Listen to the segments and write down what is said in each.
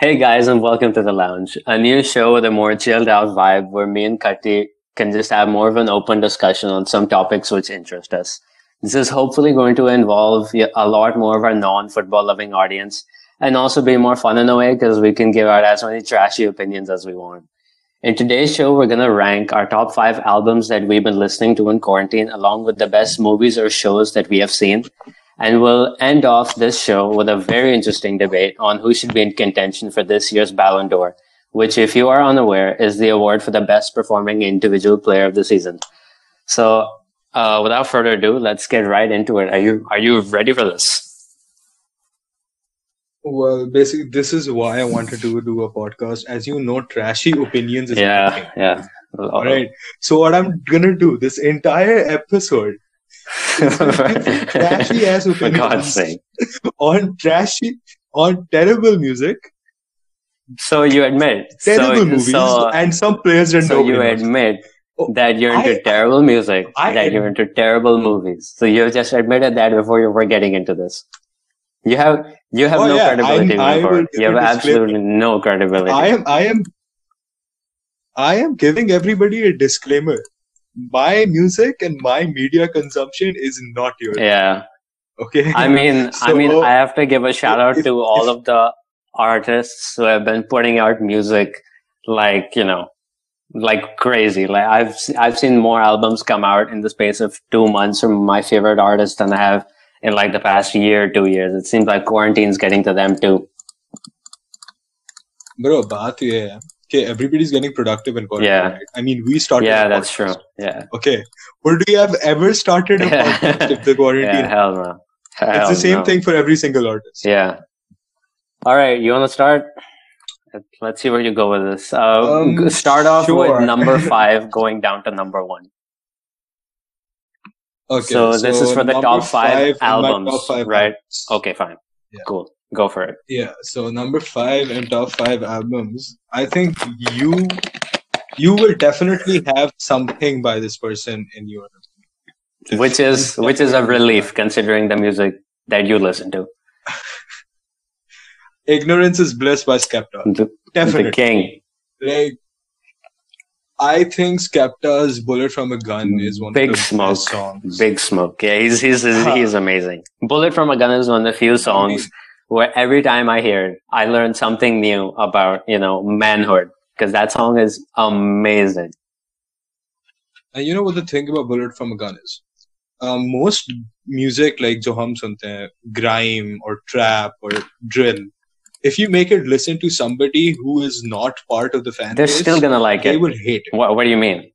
Hey guys, and welcome to the lounge, a new show with a more chilled out vibe where me and Katti can just have more of an open discussion on some topics which interest us. This is hopefully going to involve a lot more of our non-football loving audience and also be more fun in a way because we can give out as many trashy opinions as we want. In today's show, we're going to rank our top five albums that we've been listening to in quarantine, along with the best movies or shows that we have seen. And we'll end off this show with a very interesting debate on who should be in contention for this year's Ballon d'Or, which, if you are unaware, is the award for the best performing individual player of the season. So, uh, without further ado, let's get right into it. Are you are you ready for this? Well, basically, this is why I wanted to do a podcast. As you know, trashy opinions is yeah, yeah. All right. So what I'm gonna do this entire episode, trashy ass opinions For God's sake. on trashy on terrible music, So you admit, terrible so, movies, so, and some players that so you admit Oh, that you're into I- terrible music, I that you're into terrible movies. So you just admitted that before you were getting into this. You have you have Oh, no yeah, credibility I- I before. will You have give a disclaimer. absolutely no credibility. I am I am I am giving everybody a disclaimer. My music and my media consumption is not yours. yeah. Okay. I mean, I mean, I have to give a shout out if- to all if- of the artists who have been putting out music, like you know, like crazy. Like I've I've seen more albums come out in the space of two months from my favorite artists than I have in like the past year, two years. It seems like quarantine's getting to them too. Bro, baat ye hai कि everybody's getting productive in quarantine. Yeah. right? I mean, we started. Yeah, that's true. Yeah, Okay. Would we have ever started a podcast if the quarantine? yeah, hell no. it's the same no. thing for every single artist. Yeah. All right, you want to start? Let's see where you go with this. Uh, Um, start off sure. with number five, going down to number one. Okay. So this is for the top five my albums, top five right? albums. Okay, fine. Yeah. Cool. Go for it. Yeah. So number five and top five albums. I think you you will definitely have something by this person in your Which is which is a relief considering the music that you listen to. Ignorance is bliss by Skepta. The, Definitely. the king. Like I think Skepta's Bullet from a Gun mm, is one Big of the Smoke. best songs. Big Smoke. Yeah, he's he's he's, he's amazing. Bullet from a Gun is one of the few songs where every time I hear it, I learn something new about you know manhood because that song is amazing. And you know what the thing about Bullet from a Gun is? Um, most music like जो हम सुनते हैं, grime or trap or drill, if you make it listen to somebody who is not part of the fan They're base, still gonna like they it. will hate it. What What do you mean?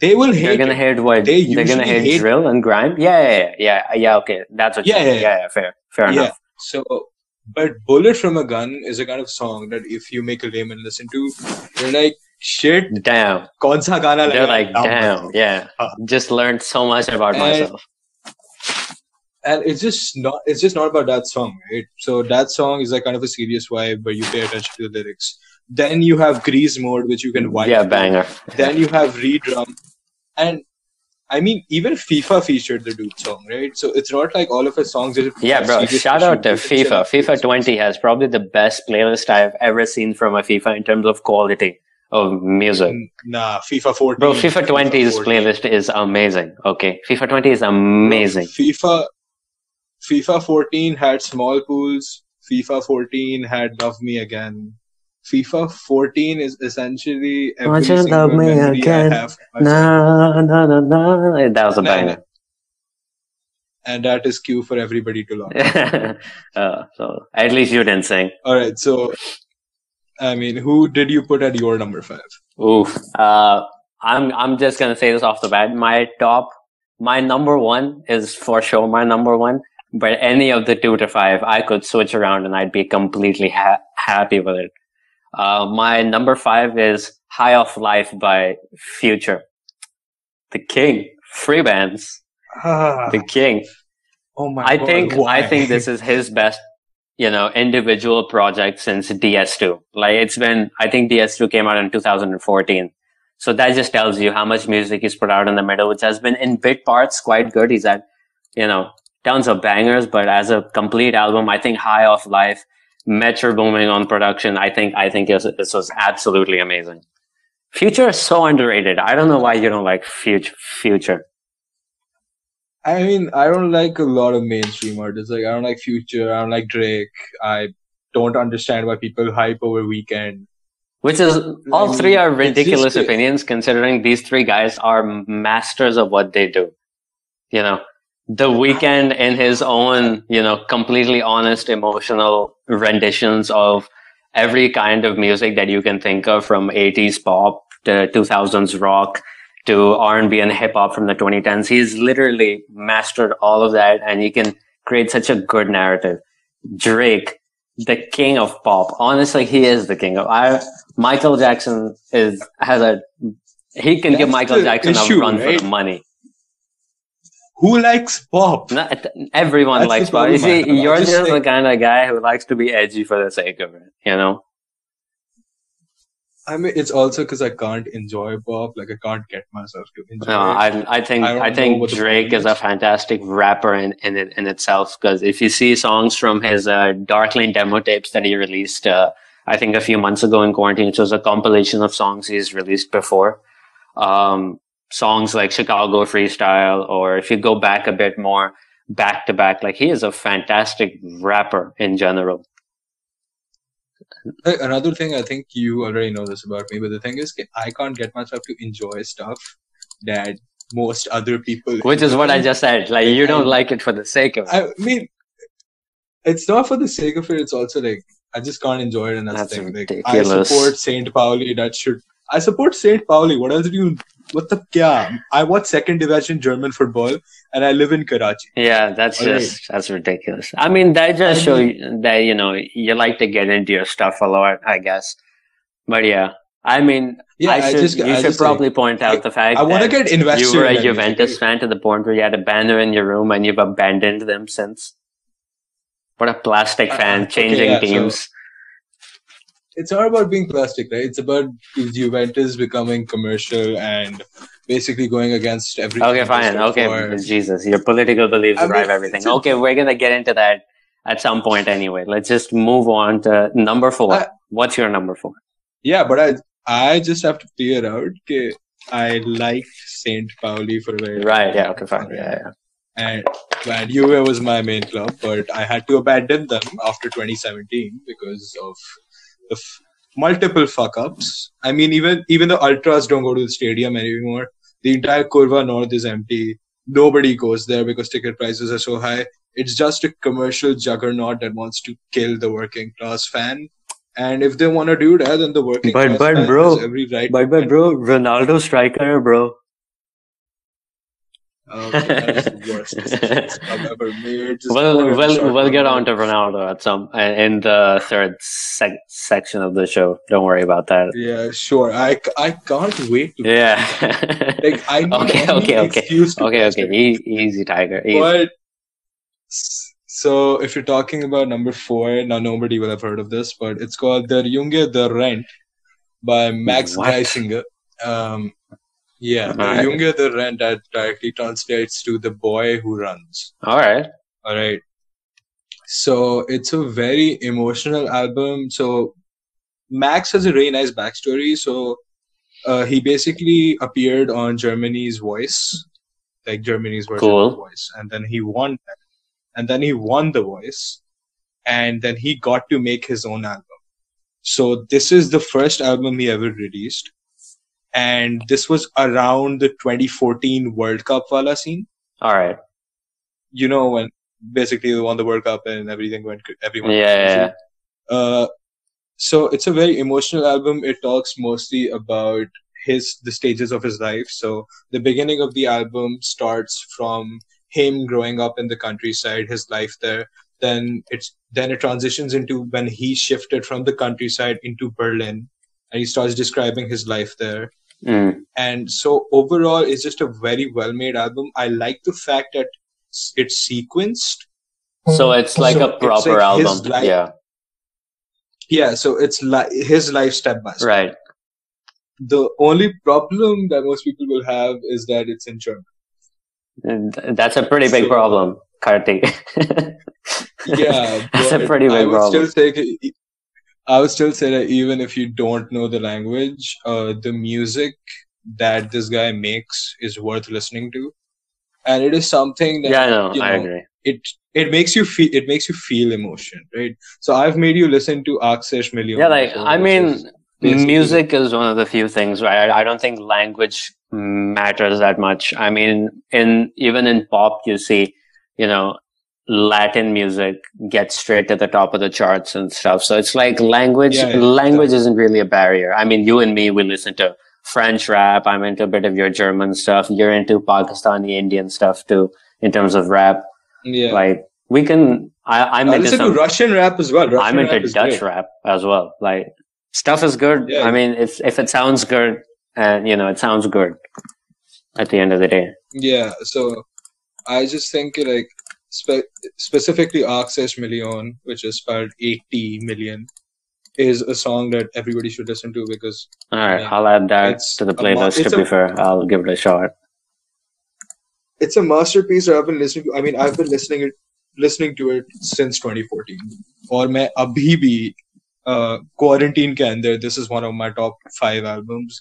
They will They're hate gonna it. hate what? They They are gonna usually hate, hate- drill and grime. Yeah, yeah, yeah, yeah. yeah okay, that's what. Yeah, you're saying. yeah, yeah, yeah. Fair, fair Yeah. enough. So, but Bullet from a Gun is a kind of song that if you make a layman listen to, you're like, shit, Damn. kaun sa gana They're like, damn, yeah. Huh. Just learned so much about And- myself. and it's just not it's just not about that song right so that song is like kind of a serious vibe where you pay attention to the lyrics then you have grease mode which you can wipe Yeah, banger. then you have redrum and i mean even fifa featured the dude song right so it's not like all of his songs are Yeah, bro. Shout out to issues. You can FIFA. FIFA 20 has probably the best playlist I've ever seen from a FIFA in terms of quality of music. Mm, nah fifa 14 Bro, FIFA 20's 14. playlist is amazing. Okay. FIFA 20 is amazing. fifa fifa 14 had Smallpools fifa 14 had love me again FIFA 14 is essentially every Won't single memory again? I have. No, no, no, no. That was a Nah, banger. and that is cue for everybody to learn. uh, so at least you didn't sing. All right, so I mean, who did you put at your number five? Oof. Uh, I'm I'm just gonna say this off the bat. My top, my number one is for sure my number one. But any of the two to five, I could switch around and I'd be completely ha- happy with it. Uh, my number five is "High Off Life" by Future, the King. Free bands, Ah, the King. oh my I god! think why? I think this is his best, you know, individual project since DS2. Like it's been, I think DS2 came out in 2014. So that just tells you how much music he's put out in the middle, which has been in bit parts quite good. He's had, you know, tons of bangers, but as a complete album, I think High Off Life Metro Boomin on production. I think I think this, this was absolutely amazing. Future is so underrated. I don't know why you don't like Future. Future. I mean, I don't like a lot of mainstream artists. Like, I don't like Future. I don't like Drake. I don't understand why people hype over Weeknd. Which is all three are ridiculous just- opinions, considering these three guys are masters of what they do. You know, the Weeknd in his own, you know, completely honest, emotional renditions of every kind of music that you can think of, from 80s pop to 2000s rock to R&B and hip hop from the 2010s. He's literally mastered all of that, and he can create such a good narrative. Drake, the king of pop. Honestly, he is the king of. I Michael Jackson is has a he can give Michael Jackson a issue, run for the money. Who likes pop? Everyone That's likes pop. You see. I'm you're just just the kind of guy who likes to be edgy for the sake of it. You know. I mean, it's also because I can't enjoy pop. Like, I can't get myself to enjoy No, it. I I think I I, think Drake is a fantastic rapper in in it in itself. Because if you see songs from his uh, Dark Lane demo tapes that he released, uh, I think a few months ago in quarantine, which was a compilation of songs he's released before. Um, songs like Chicago Freestyle, or if you go back a bit more, back to back, like he is a fantastic rapper in general. Another thing, I think you already know this about me, but the thing is, I can't get myself to enjoy stuff that most other people. Which is what I just said. Like you don't like it for the sake of it. I mean, it's not for the sake of it. It's also like I just can't enjoy it, and that's, That's the thing. Like, I support Saint Pauli. That should. I support Saint Pauli. What else do you? What the kya? I watch second division German football, and I live in Karachi. Yeah, that's Alright. just that's ridiculous. I mean, that just I show you that you know you like to get into your stuff a lot, I guess. But yeah, I mean, Yeah, I I, should just. you I should just probably like, point out I- the fact I want to get invested. you were a that. Juventus fan to the point where you had a banner in your room and you've abandoned them since. What a plastic Uh, fan okay, changing yeah, so- teams. It's not about being plastic, right? It's about Juventus becoming commercial and basically going against everything. Okay, fine. Okay, for. Jesus, your political beliefs I mean, drive everything. a- Okay, we're gonna get into that at some point anyway. Let's just move on to number four. I- What's your number four? Yeah, but I I just have to clear out that I like Saint Pauli for a very Right. Yeah. Okay. Fine. Yeah. Yeah. And and Juve was my main club, but I had to abandon them after 2017 because of multiple fuck ups. I mean, even even the ultras don't go to the stadium anymore. The entire Curva North is empty. Nobody goes there because ticket prices are so high. It's just a commercial juggernaut that wants to kill the working class fan. And if they want to do that, then the working But- class but fan bro, has every right. But but bro, Ronaldo striker, bro. Okay, that's the worst decision I've ever made. Just We'll we'll we'll get on to Ronaldo at some in the third sec- section of the show. Don't worry about that. Yeah, sure. I, I can't wait to Yeah. like I need Okay, okay, okay. okay. Okay. E- easy, Tiger. Easy. But so if you're talking about number four, now nobody will have heard of this, but it's called Der Junge der rennt by Max What? Giesinger. Um, yeah, Alright. Junge der rennt that directly translates to the boy who runs. All right. All right. So it's a very emotional album. So Max has a really nice backstory. So uh, he basically appeared on Germany's Voice, like Germany's version Cool. of Voice, and then he won that. And then he won the Voice, and then he got to make his own album. So this is the first album he ever released, and this was around the 2014 World Cup wala scene All right. you know when basically they won the World Cup and everything went everyone Yeah. yeah. Uh, so it's a very emotional album. It talks mostly about his the stages of his life. So the beginning of the album starts from him growing up in the countryside, his life there. Then it's then it transitions into when he shifted from the countryside into Berlin, and he starts describing his life there Mm. and so overall it's just a very well made album i like the fact that it's sequenced So it's like So a proper like album. life- Yeah. yeah so it's like his life step by step Right. the only problem that most people will have is that it's in german And That's a pretty big So- problem, Kartik. yeah, That's a but pretty I big would problem. still say I would still say that even if you don't know the language, uh, the music that this guy makes is worth listening to, and it is something that Yeah, no, you I agree. it it makes you feel it makes you feel emotion, right? So I've made you listen to Aksesh Million. Yeah, like I mean, music is one of the few things right. I, I don't think language matters that much. I mean, in even in pop, you see, you know, Latin music gets straight to the top of the charts and stuff. So it's like language. Yeah, yeah, language isn't really a barrier. I mean, you and me, we listen to French rap. I'm into a bit of your German stuff. You're into Pakistani Indian stuff too, in terms of rap. yeah. Like we can. I, I'm I into listen some. to Russian rap as well. Russian I'm into Dutch great. rap as well. Like stuff is good. I mean, if if it sounds good, and you know, it sounds good. At the end of the day, Yeah, so I just think like spe- specifically Access Million, which is spelled 80 million, is a song that everybody should listen to because all right, Yeah. I'll add that It's to the a mo- playlist. it's To a- be fair, I'll give it a shot. it's a masterpiece that I've been listening to. I mean, I've been listening it listening to it since 2014. और मैं अभी भी uh, quarantine के अंदर this is one of my top five albums,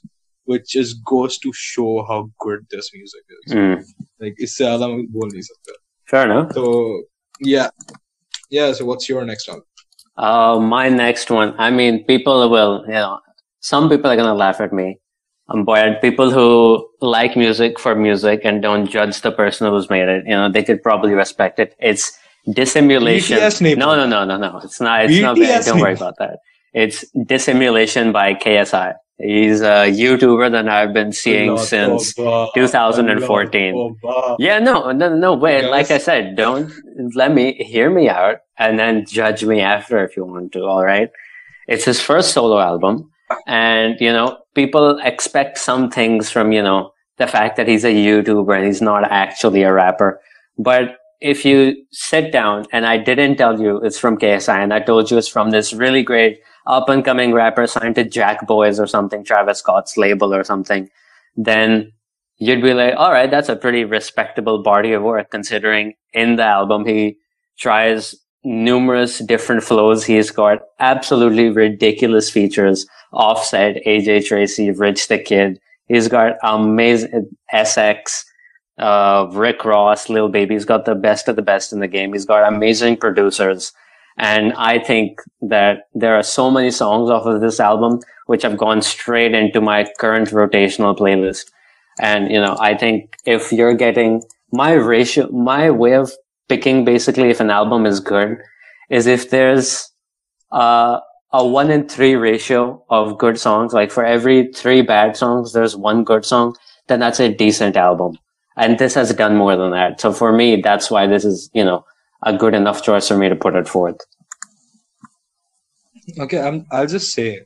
which is goes to show how good this music is. Mm, Like इससे ज़्यादा मैं बोल नहीं सकता. fair enough. So yeah, yeah. So what's your next album? Uh, my next one. I mean, people will. You know, some people are gonna laugh at me. Um, but people who like music for music and don't judge the person who's made it, you know, they could probably respect it. It's dissimulation. BTS. No, no, no, no, no. It's not. It's not. Bad. Don't worry about that. It's dissimulation by KSI. He's a YouTuber that I've been seeing since. Tawbah, 2014. Allah Yeah, no, no, no. Wait, Yes. like I said, don't let me hear me out and then judge me after if you want to. All right. It's his first solo album, and you know, people expect some things from you know the fact that he's a YouTuber and he's not actually a rapper. But if you sit down and I didn't tell you it's from KSI and I told you it's from this really great up and coming rapper signed to Jack Boys or something, Travis Scott's label or something, then you'd be like, all right, that's a pretty respectable body of work considering in the album he tries numerous different flows. He's got absolutely ridiculous features. Offset, AJ Tracey, Rich the Kid. He's got amazing SX, uh, Rick Ross, Lil Baby. He's got the best of the best in the game. He's got amazing producers. And I think that there are so many songs off of this album which have gone straight into my current rotational playlist. And, you know, I think if you're getting my ratio, my way of picking basically if an album is good is if there's uh, a one in three ratio of good songs, like for every three bad songs, there's one good song, then that's a decent album. And this has done more than that. So for me, that's why this is, you know, a good enough choice for me to put it forth. Okay, I'm, I'll just say,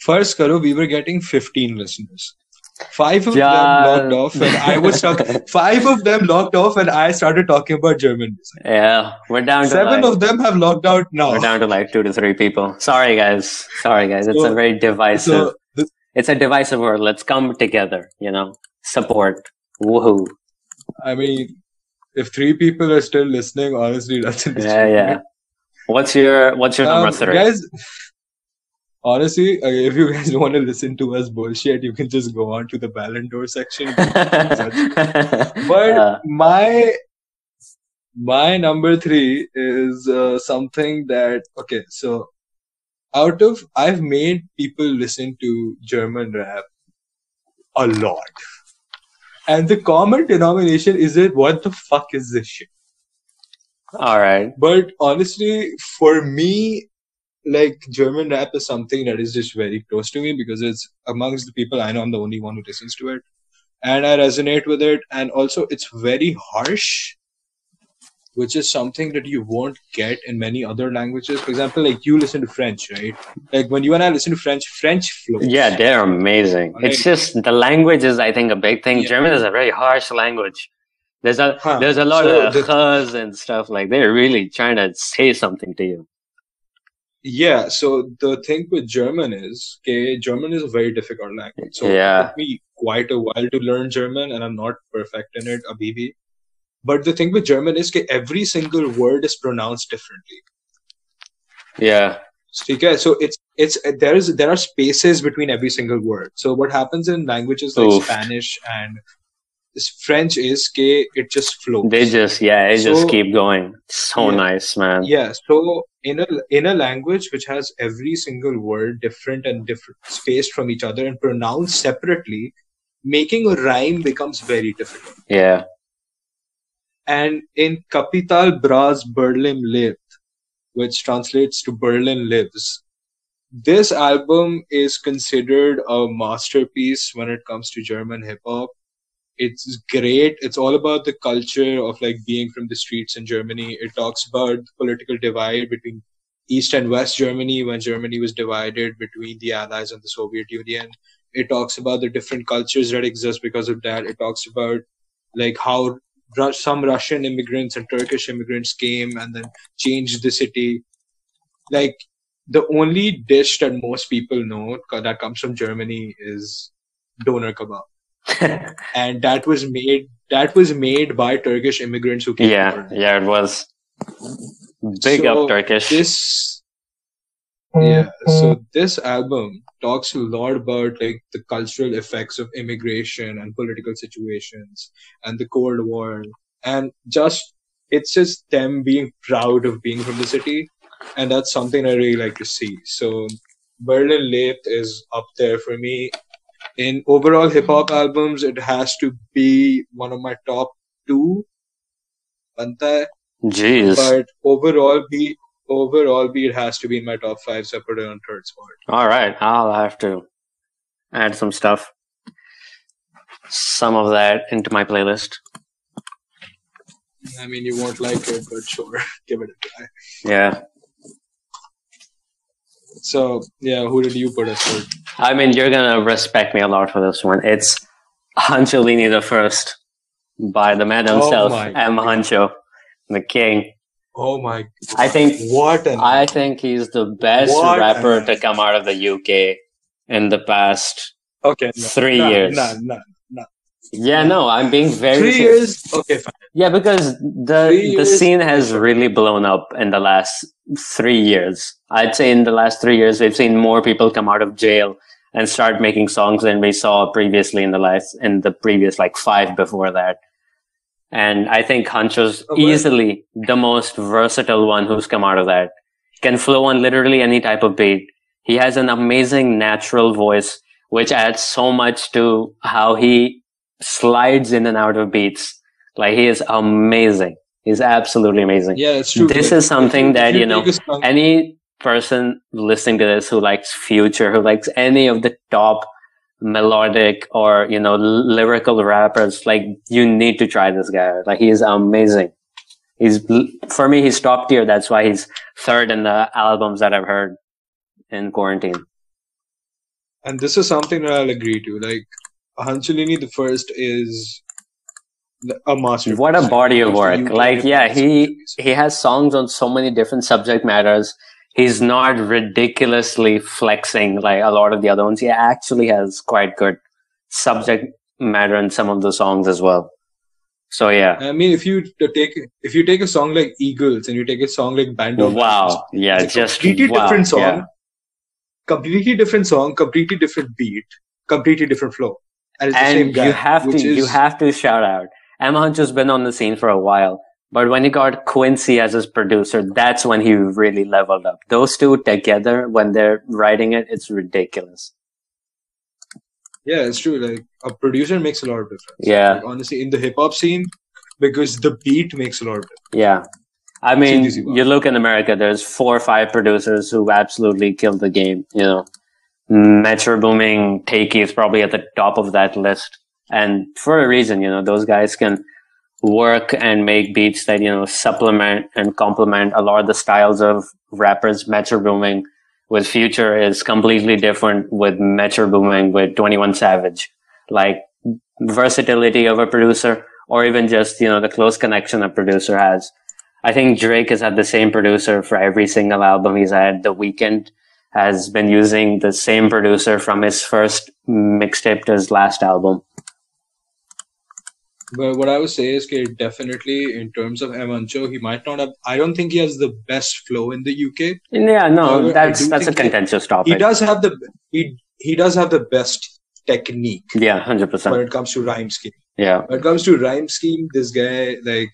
first, Karo, we were getting 15 listeners. Five of Yeah. them logged off, and I was stuck. Five of them logged off, and I started talking about German music. Yeah, we're down to Seven like, of them have logged out now. we're down to like two to three people. Sorry, guys. Sorry, guys. It's a very divisive. So, the, it's a divisive world. Let's come together. You know, support. Woohoo! I mean, if three people are still listening, honestly, that's an Yeah, yeah. What's your What's your number Um, three? Guys, honestly, uh, if you guys want to listen to us bullshit, you can just go on to the Ballon d'Or section. but But my my number three is uh, something that okay. So out of I've made people listen to German rap a lot, and the common denomination is it what the fuck is this shit? all right. But honestly, for me, like German rap is something that is just very close to me because it's amongst the people I know I'm the only one who listens to it. And I resonate with it. And also it's very harsh, which is something that you won't get in many other languages. For example, like you listen to French, right? Like when you and I listen to French, French flows. Yeah, they're amazing. It's just the language is, I think, a big thing. Yeah. German is a very harsh language. There's a Huh. there's a lot So of the- and stuff like they're really trying to say something to you. Yeah, so the thing with German is, okay, German is a very difficult language. So Yeah. it took me quite a while to learn German, and I'm not perfect in it, Abibi. But the thing with German is that every single word is pronounced differently. Yeah. Okay, so it's it's there is there are spaces between every single word. So what happens in languages like Oof. Spanish and French is que it just flows. They just yeah, they just keep going. So Yeah. nice, man. yeah. So in a in a language which has every single word different and different spaced from each other and pronounced separately, making a rhyme becomes very difficult. Yeah. And in Capital Bra's Berlin lebt, which translates to Berlin lives, this album is considered a masterpiece when it comes to German hip hop. It's great. It's all about the culture of like being from the streets in Germany. It talks about the political divide between East and West Germany when Germany was divided between the Allies and the Soviet Union. It talks about the different cultures that exist because of that. It talks about like how some Russian immigrants and Turkish immigrants came and then changed the city. Like the only dish that most people know that comes from Germany is doner kebab, and that was made that was made by Turkish immigrants who came. yeah, yeah, it was big So, up Turkish. This yeah, mm-hmm. so this album talks a lot about like the cultural effects of immigration and political situations and the Cold War and just it's just them being proud of being from the city and that's something I really like to see. So Berlin Lebt is up there for me. In overall hip hop albums, it has to be one of my top two. Banta hai. Jeez. But overall, be overall, be it has to be in my top five. So I put it on third spot. All right, I'll have to add some stuff, some of that into my playlist. I mean, you won't like it, but sure, give it a try. Yeah, So yeah, who did you put as third? I mean, you're gonna respect me a lot for this one. It's Huncholini the First by the man Oh himself, my M. Huncho, the king. Oh my! God. I think What an I think he's the best rapper an- to come out of the UK in the past. okay. No, Three no, years. No, no, no. Yeah, no, I'm being very Three serious. years. Okay, fine. Yeah, because the Three the years- scene has really blown up in the last three years. I'd say in the last three years, we've seen more people come out of jail and start making songs than we saw previously in the last in the previous like five before that. And I think Huncho's Oh, easily the most versatile one who's come out of that. Can flow on literally any type of beat. He has an amazing natural voice, which adds so much to how he slides in and out of beats. Like he is amazing. He's absolutely amazing. Yeah, it's true. This Like, is something that, you know, take a song- Any person listening to this who likes Future, who likes any of the top melodic or, you know, l- lyrical rappers, like you need to try this guy. Like he is amazing. He's, for me, he's top tier. That's why he's third in the albums that I've heard in quarantine. and this is something that I'll agree to. Like Huncholini, the first is a master. What a body of work. Like, yeah, he, he has songs on so many different subject matters. He's not ridiculously flexing like a lot of the other ones. He actually has quite good subject matter in some of the songs as well. So yeah. I mean, if you take if you take a song like Eagles and you take a song like Band of Wow. Yeah, it's a just completely wow. different song, Yeah. completely different song, completely different beat, completely different flow, and it's the same And guy. you have to which you have to shout out. M Huncho's been on the scene for a while, but when he got Quincy as his producer, that's when he really leveled up. Those two together, when they're writing it, it's ridiculous. Yeah, it's true. Like a producer makes a lot of difference. Yeah. Like, honestly, in the hip hop scene, because the beat makes a lot of difference. Yeah. I mean, you look in America, there's four or five producers who absolutely killed the game, you know. Metro Boomin, Takey is probably at the top of that list. And for a reason, you know, those guys can work and make beats that, you know, supplement and complement a lot of the styles of rappers. Metro Boomin with Future is completely different with Metro Boomin with 21 Savage. Like versatility of a producer or even just, you know, the close connection a producer has. I think Drake has had the same producer for every single album he's had. The Weeknd has been using the same producer from his first mixtape to his last album. But what I would say is that definitely in terms of M Huncho, he might not have. I don't think he has the best flow in the UK. Yeah, no, However, that's that's a he- contentious topic. He does have the he he does have the best technique Yeah, hundred percent. when it comes to rhyme scheme. Yeah, When it comes to rhyme scheme, this guy like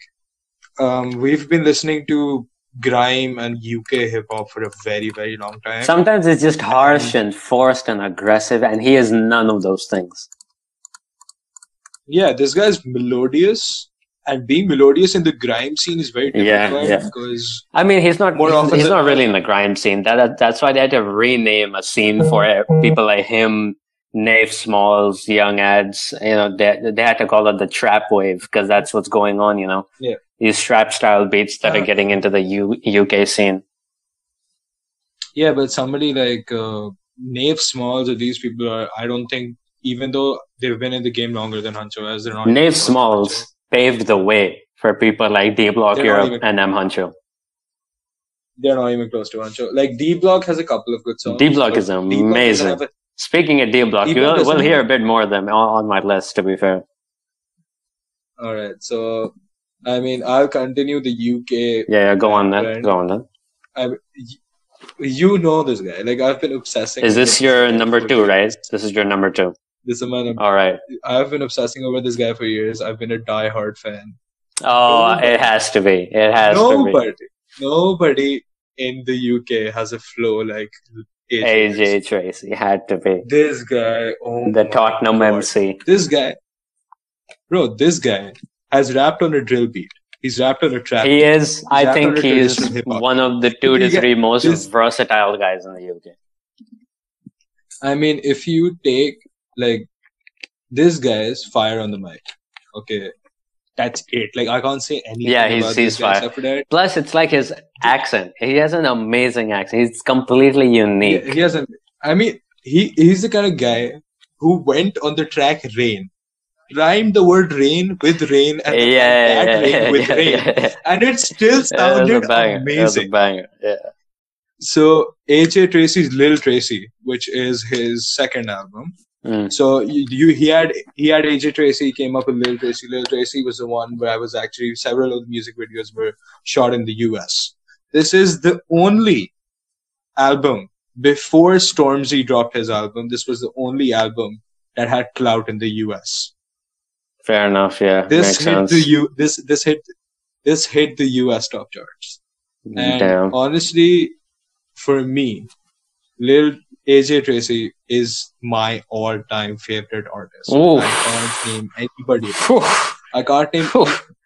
um we've been listening to grime and UK hip hop for a very very long time. sometimes it's just harsh and forced and aggressive, and he is none of those things. Yeah, this guy's melodious. And being melodious in the grime scene is very Yeah, difficult yeah. yeah. because I mean, he's not More he's, often he's not not. really in the grime scene. That that's why they had to rename a scene for it. people like him, Nafe Smallz, Young Adz. You know, they they had to call it the trap wave because that's what's going on. You know, Yeah. these trap style beats that are Uh, getting into the U, UK scene. Yeah, but somebody like uh, Nafe Smallz or these people are, I don't think, even though they've been in the game longer than Huncho, as they're not. Nafe Smallz paved the way for people like D Block They're Europe even- and M Huncho. They're not even close to Huncho. Like D Block has a couple of good songs. D Block is amazing. a- Speaking of D Block, you'll, we'll hear a bit more of them on, on my list. To be fair, All right, so I mean, I'll continue the UK. yeah, yeah go on then. Go on then. I, you know this guy. Like I've been obsessing. Is this your number two, right? This is your number two. This is my number. All right. I've been obsessing over this guy for years. I've been a die-hard fan. Oh, Nobody- it has to be. It has to nobody, nobody in the UK has a flow like be. AJ. AJ Tracey had to be This guy, oh the Tottenham God. MC. This guy, bro, this guy has rapped on a drill beat. He's rapped on a trap. He is. I think he is one of the two to three most this- versatile guys in the UK. I mean, if you take like this guy's fire on the mic, okay, that's it. Like I can't say anything Yeah, he's- about he's fire. Plus, it's like his accent. He has an amazing accent. He's completely unique. he hasn't. I mean, he he's the kind of guy who went on the track "Rain," rhymed the word "rain" with "rain" and Yeah, yeah, that yeah, rain with yeah, "rain," yeah, yeah. and it still Yeah, it was a sounded. It amazing. banger. Yeah. So AJ Tracey's Lil Tracey, which is his second album. Mm. So you, you he had he had AJ Tracey, he came up with Lil Tracey. Lil Tracey was the one where I was actually several of the music videos were shot in the US. This is the only album before Stormzy dropped his album. This was the only album that had clout in the US. Fair enough. Yeah. This Makes hit sense. the U this this hit this hit the US top charts. And Damn. honestly, for me, Lil AJ Tracey is my all-time favorite artist. Oof. I can't name anybody. I can't name.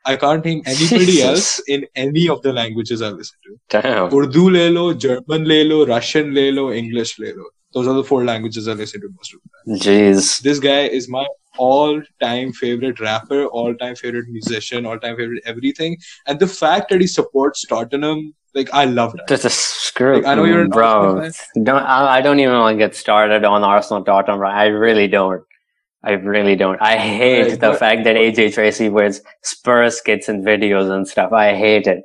I can't name anybody Jesus. else in any of the languages I listen to. Damn. Urdu le lo, German le lo, Russian le lo, English le lo. Those are the four languages I listen to most of the time. Jeez. This guy is my all-time favorite rapper, all-time favorite musician, all-time favorite everything. And the fact that he supports Tottenham, like I love that. Just a screw, Like, I know you're an bro. Arsenal Don't I, I don't even want to get started on Arsenal Tottenham. Right? I really don't. I really don't. I hate the but- fact that AJ Tracey wears Spurs kits and videos and stuff. I hate it.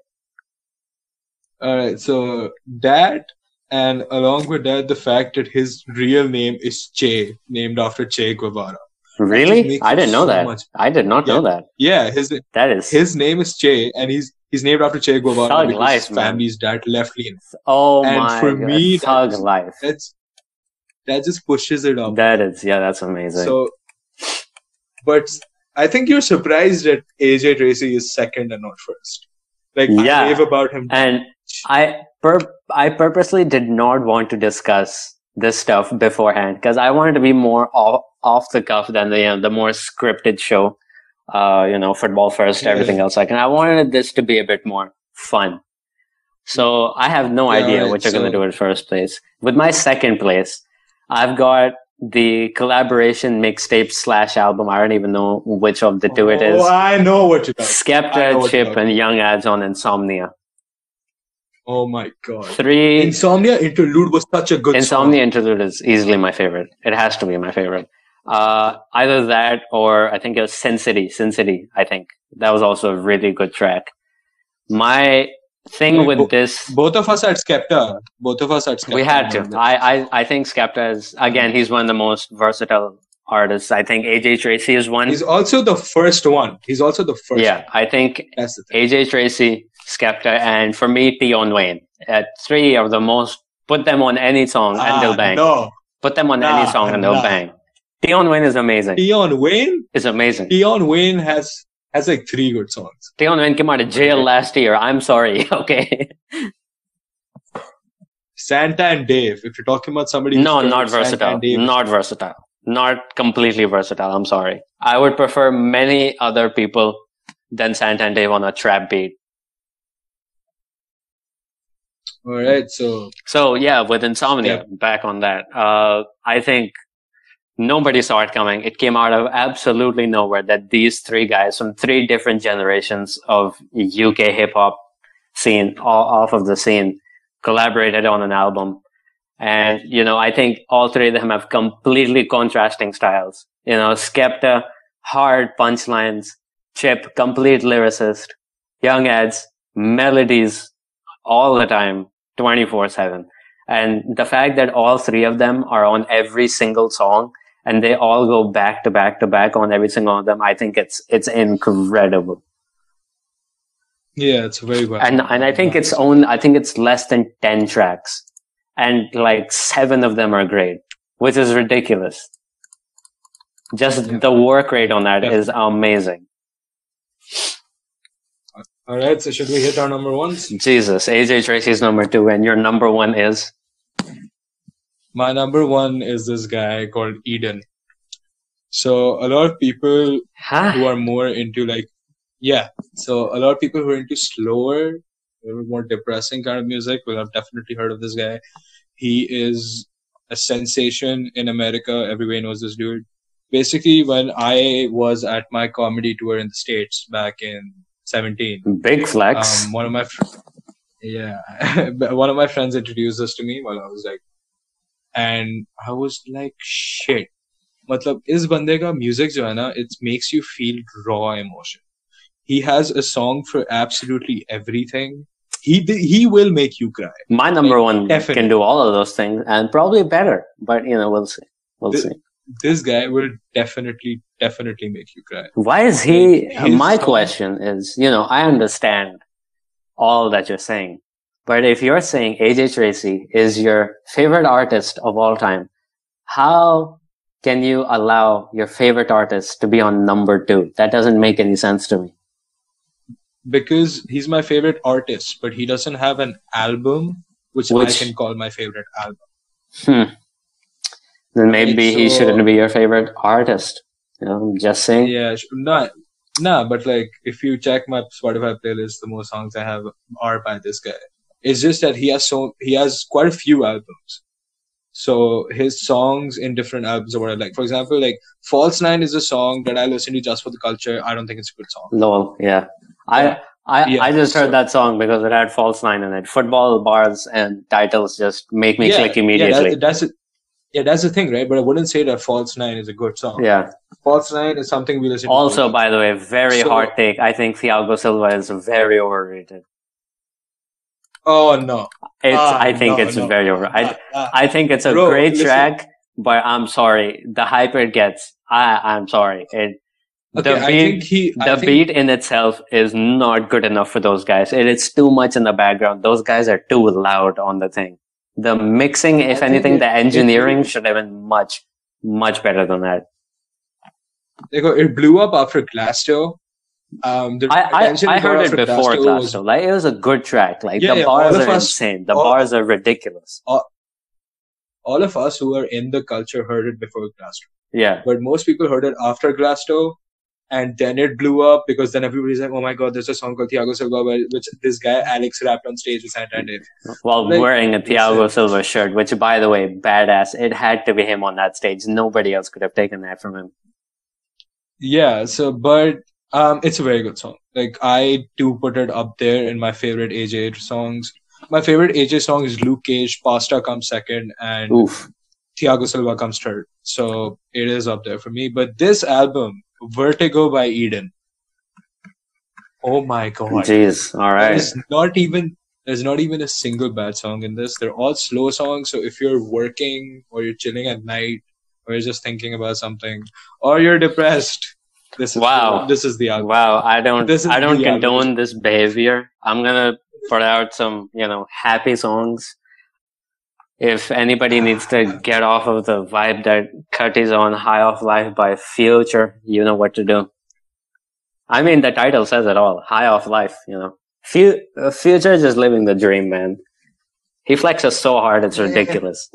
All right, so that and along with that, the fact that his real name is Che, named after Che Guevara. Really? I didn't know so that. much- I did not know that. Yeah, his That is his name is Che, and he's he's named after Che Guevara Thug because life, his man. family's dad left lean. oh and my for god, me, thug that's- life. That's that just pushes it up. That is yeah, that's amazing. So, but I think you're surprised that AJ Tracey is second and not first. Like Yeah. I rave about him. and I pur- I purposely did not want to discuss this stuff beforehand because I wanted to be more off, off the cuff than the you know, the more scripted show. Uh, you know, football first, everything else. Like, and I wanted this to be a bit more fun. So I have no Yeah, idea alright, what you're going to do in first place. With my second place, I've got the collaboration mixtape slash album. I don't even know which of the two it is. Oh, I know what you're talking. Skepta, Chip, and Young Adz on Insomnia. Oh my god. Three Insomnia Interlude was such a good Insomnia Interlude is easily my favorite. It has to be my favorite. Uh, either that or I think it was Sin City. Sin City, I think. That was also a really good track. My thing Like, with bo- this. Both of us had Skepta. Both of us had Skepta. we had to. I, I, I think Skepta is, again, he's one of the most versatile artists. I think AJ Tracey is one. He's also the first one. He's also the first. yeah, one. I think that's the thing. AJ Tracey, Skepta, and for me, Tion Wayne. At three are the most. Put them on any song and they'll Ah, bang. no, Put them on Nah, any song and they'll nah. bang. Tion Wayne is amazing. Tion Wayne. is amazing. Tion Wayne has has like three good songs. Tion Wayne came out of jail last year. I'm sorry. Okay. Santan Dave. If you're talking about somebody, No, not versatile. Not versatile. Not completely versatile. I'm sorry. I would prefer many other people than Santan Dave on a trap beat. All right, so So yeah, with Insomnia, back on that, uh, I think nobody saw it coming. It came out of absolutely nowhere that these three guys from three different generations of UK hip hop scene, all off of the scene, collaborated on an album. And, you know, I think all three of them have completely contrasting styles. You know, Skepta, hard punchlines, Chip, complete lyricist, Young Adz, melodies all the time, 24 7. And the fact that all three of them are on every single song and they all go back to back to back on every single one of them, I think it's, it's incredible. yeah, it's very well. And, and I think it's own, I think it's less than 10 tracks and like seven of them are great, which is ridiculous. Just Yeah. the work rate on that is amazing. All right, so should we hit our number ones? Jesus, AJ Tracey's number two and your number one is My number one is this guy called Eden. So a lot of people huh? who are more into like, yeah. So a lot of people who are into slower, a little more depressing kind of music will have definitely heard of this guy. He is a sensation in America. Everybody knows this dude. Basically, when I was at my comedy tour in the States back in 17, Big flex. um, one of my fr- yeah one of my friends introduced this to me while I was like and I was like shit मतलब इस बंदे का music जो है ना it makes you feel raw emotion he has a song for absolutely everything he he will make you cry My number one definitely. can do all of those things and probably better, but you know, we'll see. We'll The- see. this guy will definitely definitely make you cry Why is he? His my song- question is, you know, I understand all that you're saying, but if you're saying AJ Tracey is your favorite artist of all time, how can you allow your favorite artist to be on number two? That doesn't make any sense to me. because he's my favorite artist but he doesn't have an album which, I can call my favorite album Hmm. Then maybe he so- shouldn't be your favorite artist. You know, I'm just saying. Yeah, not nah, but like if you check my Spotify playlist, the most songs I have are by this guy. It's just that he has so he has quite a few albums. So his songs in different albums are what I like. For example, like False Nine is a song that I listen to just for the culture. I don't think it's a good song. Lol, yeah. I I, Yeah, I just heard so- that song because it had false line in it. Football bars and titles just make me click immediately. Yeah, that, that's it. Yeah, that's the thing, right? But I wouldn't say that False Nine is a good song. Yeah. False Nine is something we listen to. Also, by the way, very So- hard take. I think Thiago Silva is very overrated. Oh no, It's Ah, I think no, it's no. very over. I Ah, ah. I think it's a Bro, great listen. track, but I'm sorry, the hype it gets. I I'm sorry. It okay, the I beat think he. I the think- beat in itself is not good enough for those guys. It is too much in the background. Those guys are too loud on the thing. The mixing, if think anything, it- the it- engineering should have been much, much better than that. It blew up after Glasto. Um, the I, I, I heard it before Glasto. was- Like it was a good track. Like Yeah, the yeah, bars are us- insane. The all- bars are ridiculous. all of us who are in the culture heard it before Glasto, Yeah. but most people heard it after Glasto, and then it blew up because then everybody's like, "Oh my God, there's a song called Thiago Silva, which this guy Alex rapped on stage with Santan Dave." While Like, wearing a Thiago Silva shirt, which by the way, badass. It had to be him on that stage. Nobody else could have taken that from him. Yeah, so but um, it's a very good song. Like I do put it up there in my favorite AJ songs. My favorite AJ song is Luke Cage. Pasta comes second, and Oof. Thiago Silva comes third. So it is up there for me. But this album, Vertigo by Eden. Oh my god. Jeez. All right. There's not even there's not even a single bad song in this. They're all slow songs. So if you're working or you're chilling at night or you're just thinking about something, or you're depressed, this is Wow. this is the album. Wow, I don't This is I don't the condone this behavior. I'm gonna put out some, you know, happy songs. If anybody needs to get off of the vibe that Cut is on High Off Life by Future, you know what to do. I mean, the title says it all. High Off Life, you know. Uh, Future is just living the dream, man. He flexes so hard, it's ridiculous.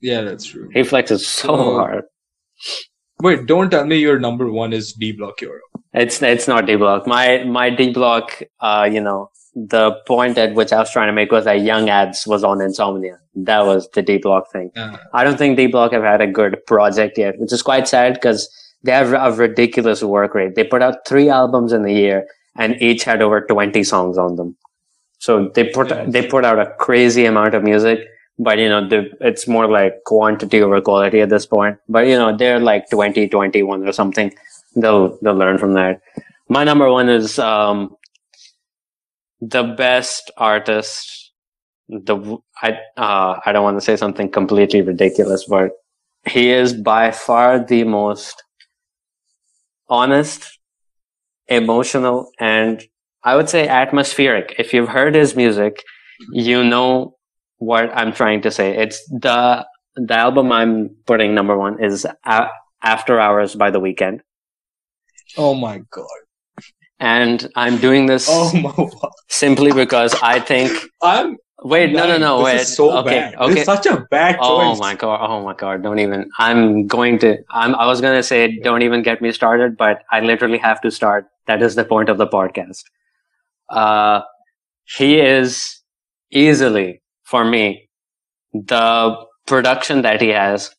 Yeah, that's true. He flexes so So- hard. Wait, don't tell me your number one is D Block Europe. It's it's not D block. My my D block. Uh, you know, the point at which I was trying to make was that Young Adz was on Insomnia. That was the D block thing. Uh, I don't think D block have had a good project yet, which is quite sad because they have a ridiculous work rate. They put out three albums in a year, and each had over twenty songs on them. So they put Yes. they put out a crazy amount of music, but you know, the, it's more like quantity over quality at this point. But you know, they're like 20, 21 or something. They'll they'll learn from that. My number one is um, the best artist. The I uh, I don't want to say something completely ridiculous, but he is by far the most honest, emotional, and I would say atmospheric. If you've heard his music, you know what I'm trying to say. It's the the album I'm putting number one is A- After Hours by The Weeknd, oh my god. and I'm doing this Oh my god. simply because I think. I'm Wait, no, no, no, This wait. is so okay, bad. okay. This is such a bad choice. Oh my god! Oh my god! Don't even. I'm going to. I'm. I was gonna say, don't even get me started, but I literally have to start. That is the point of the podcast. Uh, he is easily for me the production that he has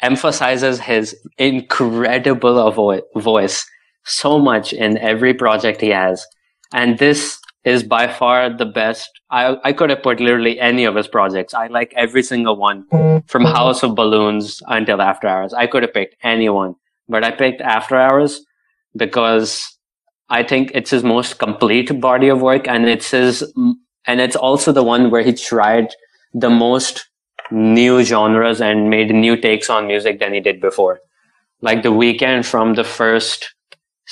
emphasizes his incredible avo- voice so much in every project he has, and this is by far the best. I I could have put literally any of his projects. I like every single one from House of Balloons until After Hours. I could have picked anyone, but I picked After Hours because I think it's his most complete body of work, and it's his, and it's also the one where he tried the most new genres and made new takes on music than he did before. Like the Weeknd from the first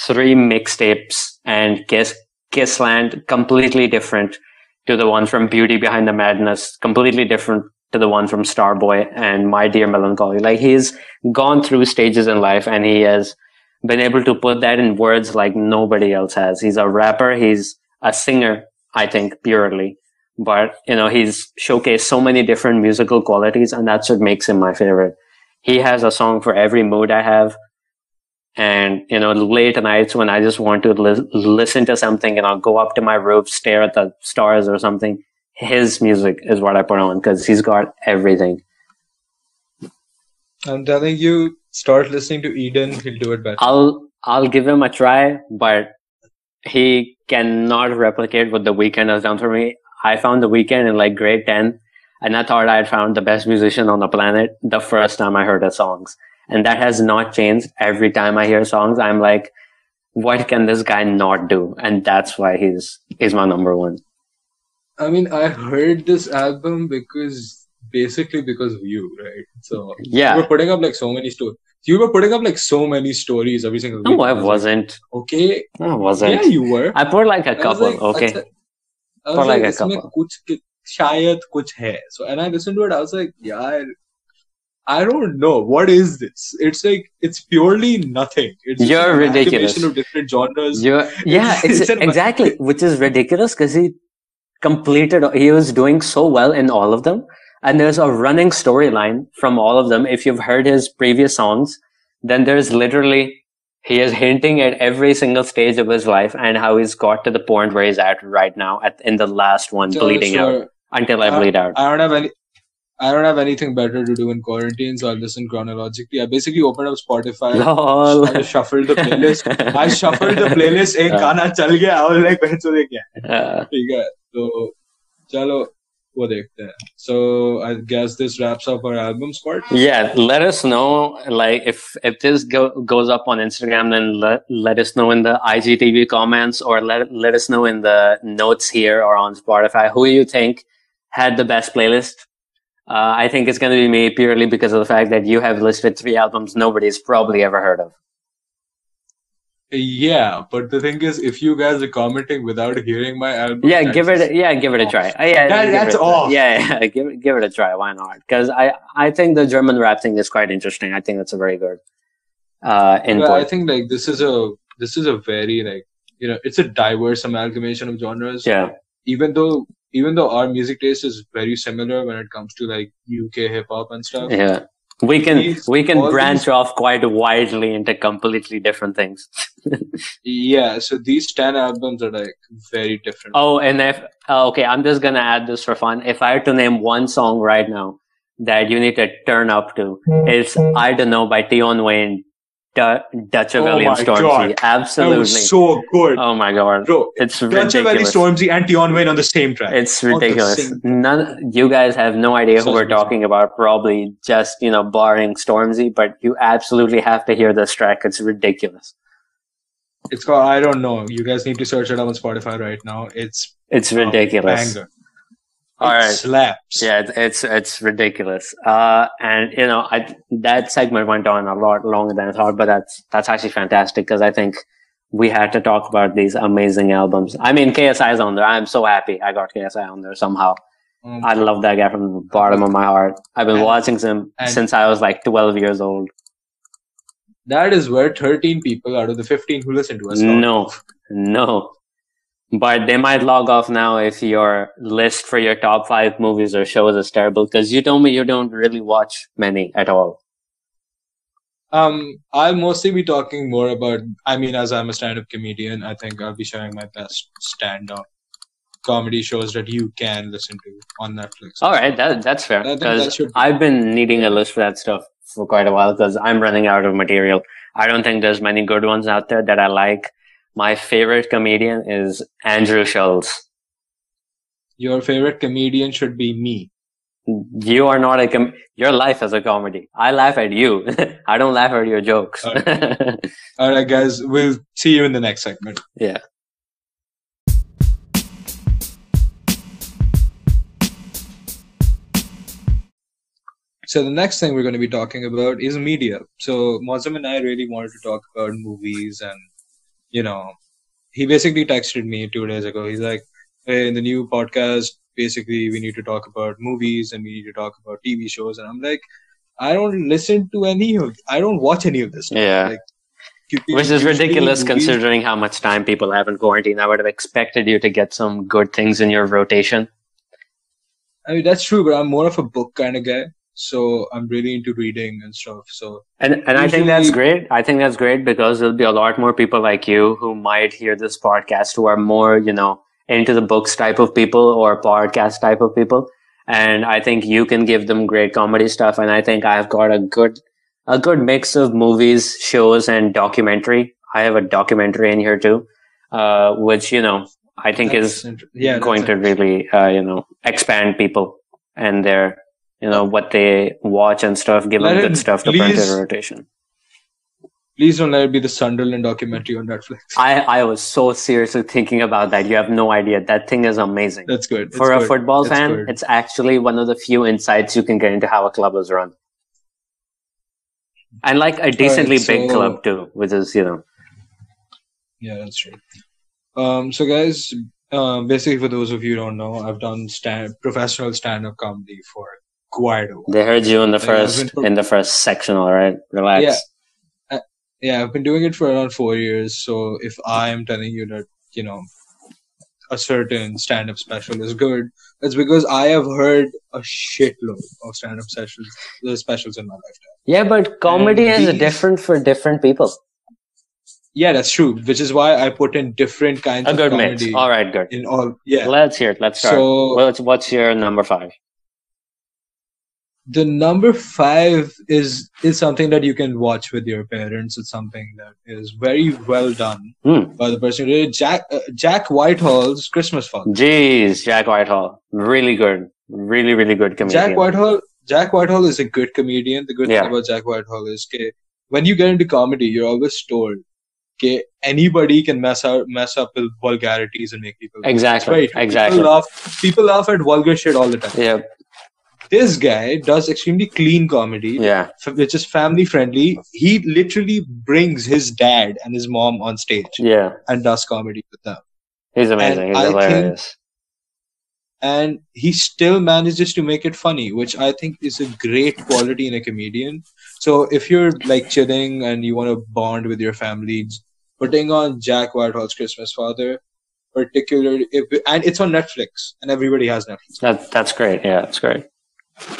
three mixtapes and Kiss Kissland, completely different to the one from Beauty Behind the Madness, completely different to the one from Starboy and My Dear Melancholy. Like he's gone through stages in life and he has been able to put that in words like nobody else has. He's a rapper, he's a singer, I think, purely. But, you know, he's showcased so many different musical qualities and that's what makes him my favorite. He has a song for every mood I have. And, you know, late nights when I just want to li- listen to something and I'll go up to my roof, stare at the stars or something, his music is what I put on because he's got everything. I'm telling you, start listening to Eden. He'll do it better. I'll I'll give him a try, but he cannot replicate what the Weeknd has done for me. I found the Weeknd in like grade ten, and I thought I had found the best musician on the planet the first time I heard his songs, and that has not changed. Every time I hear songs, I'm like, what can this guy not do? And that's why he's he's my number one. I mean, I heard this album because basically because of you, right? So yeah, we're putting up like so many stories you were putting up like so many stories every single no, week. No, I wasn't. Okay. No, I wasn't. Yeah, you were. I put like a couple. Like, okay. I put like, like a couple. Kuch, kuch hai. So, and I listened to it. I was like, yeah, I don't know. What is this? It's like, it's purely nothing. It's You're ridiculous. of different genres. You're, yeah, it's, it's exactly. Which is ridiculous because he completed, he was doing so well in all of them And there's a running storyline from all of them. If you've heard his previous songs, then there's literally, he is hinting at every single stage of his life and how he's got to the point where he's at right now at, in the last one, So- bleeding out so until I Uh, bleed out. I don't have any. I don't have anything better to do in quarantine, so I listen chronologically. I basically opened up Spotify. Lol. I just shuffled the playlist. I shuffled the playlist. एक हाँ. गाना चल गया. I was like, बहन चोद ये क्या है? Uh, ठीक है. तो चलो वो देखते हैं. So I guess this wraps up our album spot. Yeah, let us know. Like, if if this go, goes up on Instagram, then let, let us know in the IGTV comments, or let let us know in the notes here or on Spotify who you think had the best playlist. Uh, I think it's going to be me purely because of the fact that you have listed three albums nobody's probably ever heard of. Yeah, but the thing is, if you guys are commenting without hearing my album, Yeah, give it. A, yeah, give it a try. Uh, yeah, That- give that's it, off. Yeah, yeah, give it, give it a try. Why not? Because I, I think the German rap thing is quite interesting. I think that's a very good uh, But input. I think like this is a this is a very like you know it's a diverse amalgamation of genres. yeah, Even though even though our music taste is very similar when it comes to like UK hip hop and stuff. yeah. We can These- we can branch these- off quite widely into completely different things. Yeah, so these ten albums are like very different. Oh, and if uh, okay, I'm just gonna add this for fun. If I had to name one song right now that you need to turn up to, it's I don't know by Tion Wayne, Dutch oh of Oh William my Stormzy. God. Absolutely. so good, oh my god, bro. it's Dutchavelli. Stormzy and Tion Wayne on the same track. It's ridiculous. None, you guys have no idea who we're talking about. Probably just you know, barring Stormzy, but you absolutely have to hear this track. It's ridiculous. It's called I don't know. You guys need to search it up on Spotify right now. It's It's ridiculous. banger. All right. slaps. Yeah, it's it's, ridiculous. Uh, and you know, I that segment went on a lot longer than I thought, but that's that's actually fantastic because I think we had to talk about these amazing albums. I mean, KSI is on there. I'm so happy I got KSI on there somehow. Um, I love that guy from the bottom of my heart. I've been And- watching him since I was like 12 years old. that is where 13 people out of the 15 who listen to us. No, no. But they might log off now if your list for your top five movies or shows is terrible because you told me you don't really watch many at all. Um, I'll mostly be talking more about. I mean, as I'm a stand-up comedian, I think I'll be sharing my best stand-up comedy shows that you can listen to on Netflix. All right, that that's fair. Because that I've been needing a list for that stuff for quite a while because I'm running out of material. I don't think there's many good ones out there that I like. My favorite comedian is Andrew Schulz. Your favorite comedian should be me. You are not a com- your life is a comedy. I laugh at you. I don't laugh at your jokes. All All right, guys. We'll see you in the next segment. yeah. So the next thing we're going to be talking about is media. So Mozam and I really wanted to talk about movies, and you know, he basically texted me two days ago. He's like, "Hey, in the new podcast, basically we need to talk about movies and we need to talk about TV shows." And I'm like, "I don't listen to any of. I don't watch any of this." Stuff. Yeah. Like, Which is ridiculous considering how much time people have in quarantine. I would have expected you to get some good things in your rotation. I mean, that's true, but I'm more of a book kind of guy. So I'm really into reading and stuff. So And and I think that's great. I think that's great because there'll be a lot more people like you who might hear this podcast who are more, you know, into the books type of people or podcast type of people. And I think you can give them great comedy stuff. And I think I've got a good a good mix of movies, shows, and documentary. I have a documentary in here too, uh, which you know I think that's is inter- yeah, going to really uh, you know expand people and their you know what they watch and stuff give Let them it- good stuff to put into please- the rotation Please don't let it be the Sunderland documentary on Netflix. I, I was so seriously thinking about that you have no idea that thing is amazing That's good. It's for a good. football It's fan good. it's actually one of the few insights you can get into how a club is run and like a decently big so- club too which is you know Yeah, that's true. Um, so guys, um, basically for those of you who don't know, I've done stand professional stand-up comedy for quite a while. they heard you in the Like, first in the first section all right relax Yeah. Uh, yeah, I've been doing it for around four years. So if I am telling you that you know a certain stand-up special is good, it's because I have heard a shitload of stand-up sessions, the specials in my lifetime. yeah but comedy And is these- different for different people Yeah, that's true. Which is why I put in different kinds a of good mix all right good in all. Yeah. let's hear it let's start So what's, what's your number five the number five is is something that you can watch with your parents. It's something that is very well done Hmm. by the person who did. Jack uh, Jack Whitehall's Christmas Father. Jeez, Jack Whitehall. Really good. Really, really good comedian. Jack Whitehall. Jack Whitehall is a good comedian. The good Yeah. thing about Jack Whitehall is that when you get into comedy, you're always told that anybody can mess up mess up with vulgarities and make people laugh. Exactly. It's very. Exactly. People laugh. People laugh at vulgar shit all the time. Yeah. This guy does extremely clean comedy, Yeah. which is family friendly. He literally brings his dad and his mom on stage Yeah. and does comedy with them. He's amazing. He's I think- hilarious. and he still manages to make it funny which i think is a great quality in a comedian so if you're like chilling and you want to bond with your family putting on jack whitehall's christmas father particularly if, and it's on netflix and everybody has netflix That that's great. Yeah, that's great.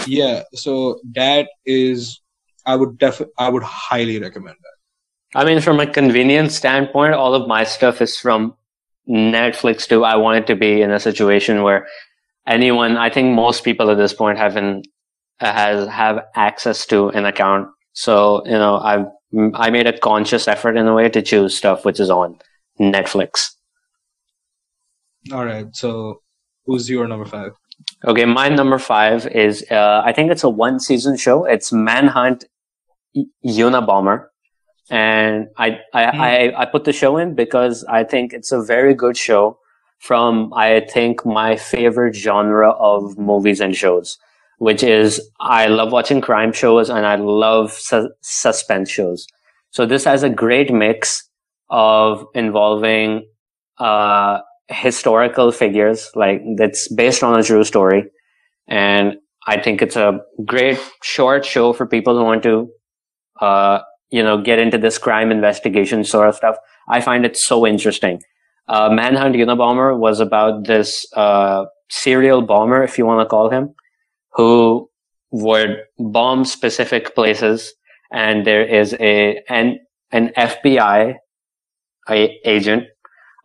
Yeah so that is i would def i would highly recommend that I mean, from a convenience standpoint, all of my stuff is from Netflix too. I wanted to be in a situation where anyone, I think most people at this point have an, has have access to an account. So you know, I've I made a conscious effort in a way to choose stuff which is on Netflix. all right so who's your number five Okay, my number five is uh, I think it's a one season show. It's Manhunt Y- Unabomber, and I I, Hmm. I I put the show in because I think it's a very good show from I think my favorite genre of movies and shows, which is I love watching crime shows and I love su- suspense shows. So this has a great mix of involving uh, historical figures, like that's based on a true story. And I think it's a great short show for people who want to, uh, you know, get into this crime investigation sort of stuff. I find it so interesting. Uh, Manhunt Unabomber was about this uh, serial bomber, if you want to call him, who would bomb specific places. And there is a an an FBI a- agent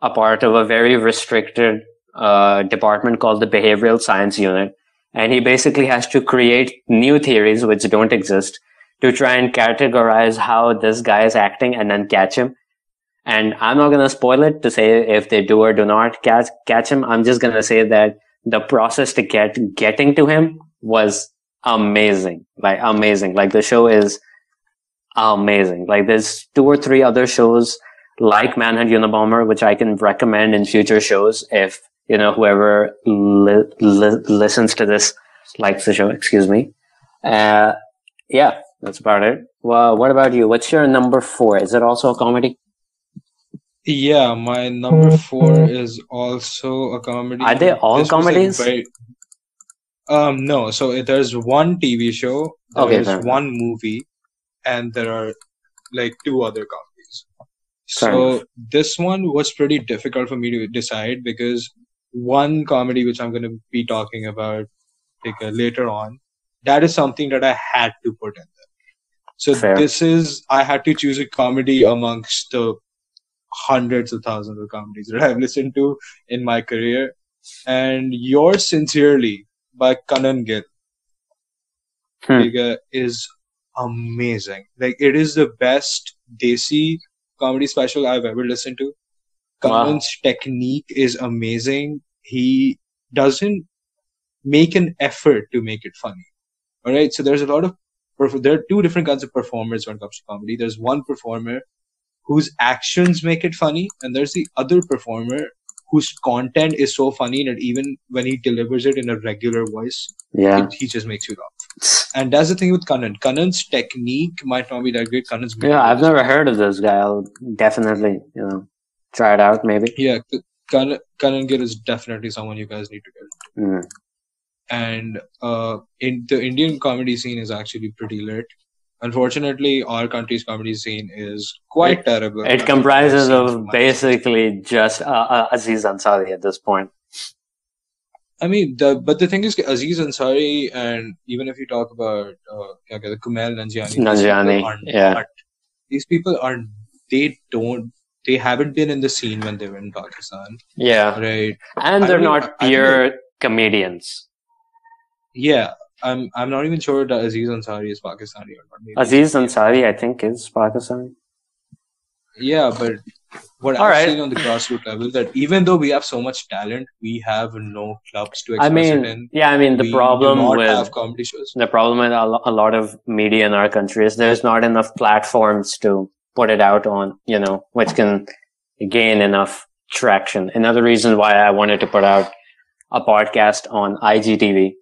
a part of a very restricted uh, department called the Behavioral Science Unit. And he basically has to create new theories which don't exist to try and categorize how this guy is acting and then catch him. And I'm not going to spoil it to say if they do or do not catch, catch him. I'm just going to say that the process to get getting to him was amazing. Like amazing. Like the show is amazing. Like there's two or three other shows like Manhunt Unabomber, which I can recommend in future shows if you know whoever li- li- listens to this likes the show. Excuse me. Uh, yeah, that's about it. Well, what about you? What's your number four? Is it also a comedy? Yeah, my number four is also a comedy. Are they all This comedies? very- Um, no. So there's one TV show, Okay, there's enough. one movie, and there are like two other comedies. So this one was pretty difficult for me to decide because one comedy which I'm going to be talking about like uh, later on, that is something that I had to put in there. So Fair. this is I had to choose a comedy amongst the hundreds of thousands of comedies that I've listened to in my career, and yours sincerely by Kanan Gill Hmm. like, uh, is amazing. Like it is the best Desi comedy special I've ever listened to. Wow. Technique is amazing. He doesn't make an effort to make it funny. All right. So there's a lot of there are two different kinds of performers when it comes to comedy. There's one performer whose actions make it funny, and there's the other performer whose content is so funny that even when he delivers it in a regular voice, Yeah. it, he just makes you laugh. And that's the thing with Kanan. Kanan's technique might not be that great. Kanan's Yeah, I've never heard of this guy. I'll definitely, you know, try it out maybe. Yeah, Kanan, Kanan Gill is definitely someone you guys need to get. Mm. And uh, in the Indian comedy scene is actually pretty lit. Unfortunately, our country's comedy scene is quite terrible. It comprises I've seen from of basically just uh, uh, Aziz Ansari at this point. I mean, the but the thing is, Aziz Ansari, and even if you talk about uh, the Kumail Nanjiani, these Nanjiani, people are yeah. not- these people are they don't they haven't been in the scene when they were in Pakistan, Yeah. right? And I they're not even- I- I pure comedians. Yeah, I'm I'm not even sure that Aziz Ansari is Pakistani or not. Maybe Aziz Ansari, I think, is Pakistani. Yeah, but what All I've right. seen on the grassroots level that even though we have so much talent, we have no clubs to I express it mean, in. yeah, I mean, the we problem with have comedy shows. the problem with a lot of media in our country is there's not enough platforms to put it out on, you know, which can gain enough traction. Another reason why I wanted to put out a podcast on IGTV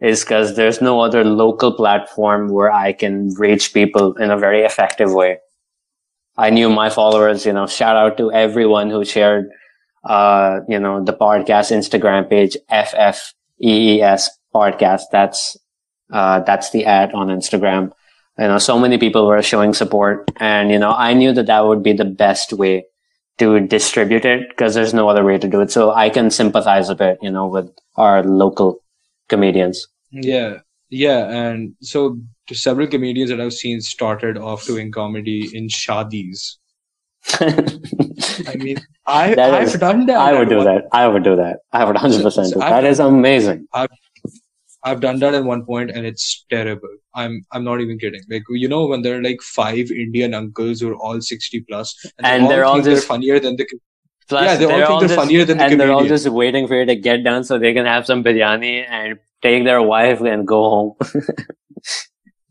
is because there's no other local platform where I can reach people in a very effective way. I knew my followers, you know, shout out to everyone who shared, uh, you know, the podcast Instagram page, FFEES podcast. That's, uh, that's the ad on Instagram. You know, so many people were showing support and, you know, I knew that that would be the best way to distribute it because there's no other way to do it. So I can sympathize a bit, you know, with our local comedians. Yeah, yeah, and so several comedians that I've seen started off doing comedy in shadis. I mean, I That I've is- done that. I would do one- that. I would do that. I would 100% So- so do. I've- That is amazing. I've done that at one point, and it's terrible. I'm I'm not even kidding. Like you know, when there are like five Indian uncles who are all sixty plus, And they're all think just- they're funnier than the Plus, Yeah, they all think they're just, funnier than the and they're all just waiting for you to get done so they can have some biryani and take their wife and go home.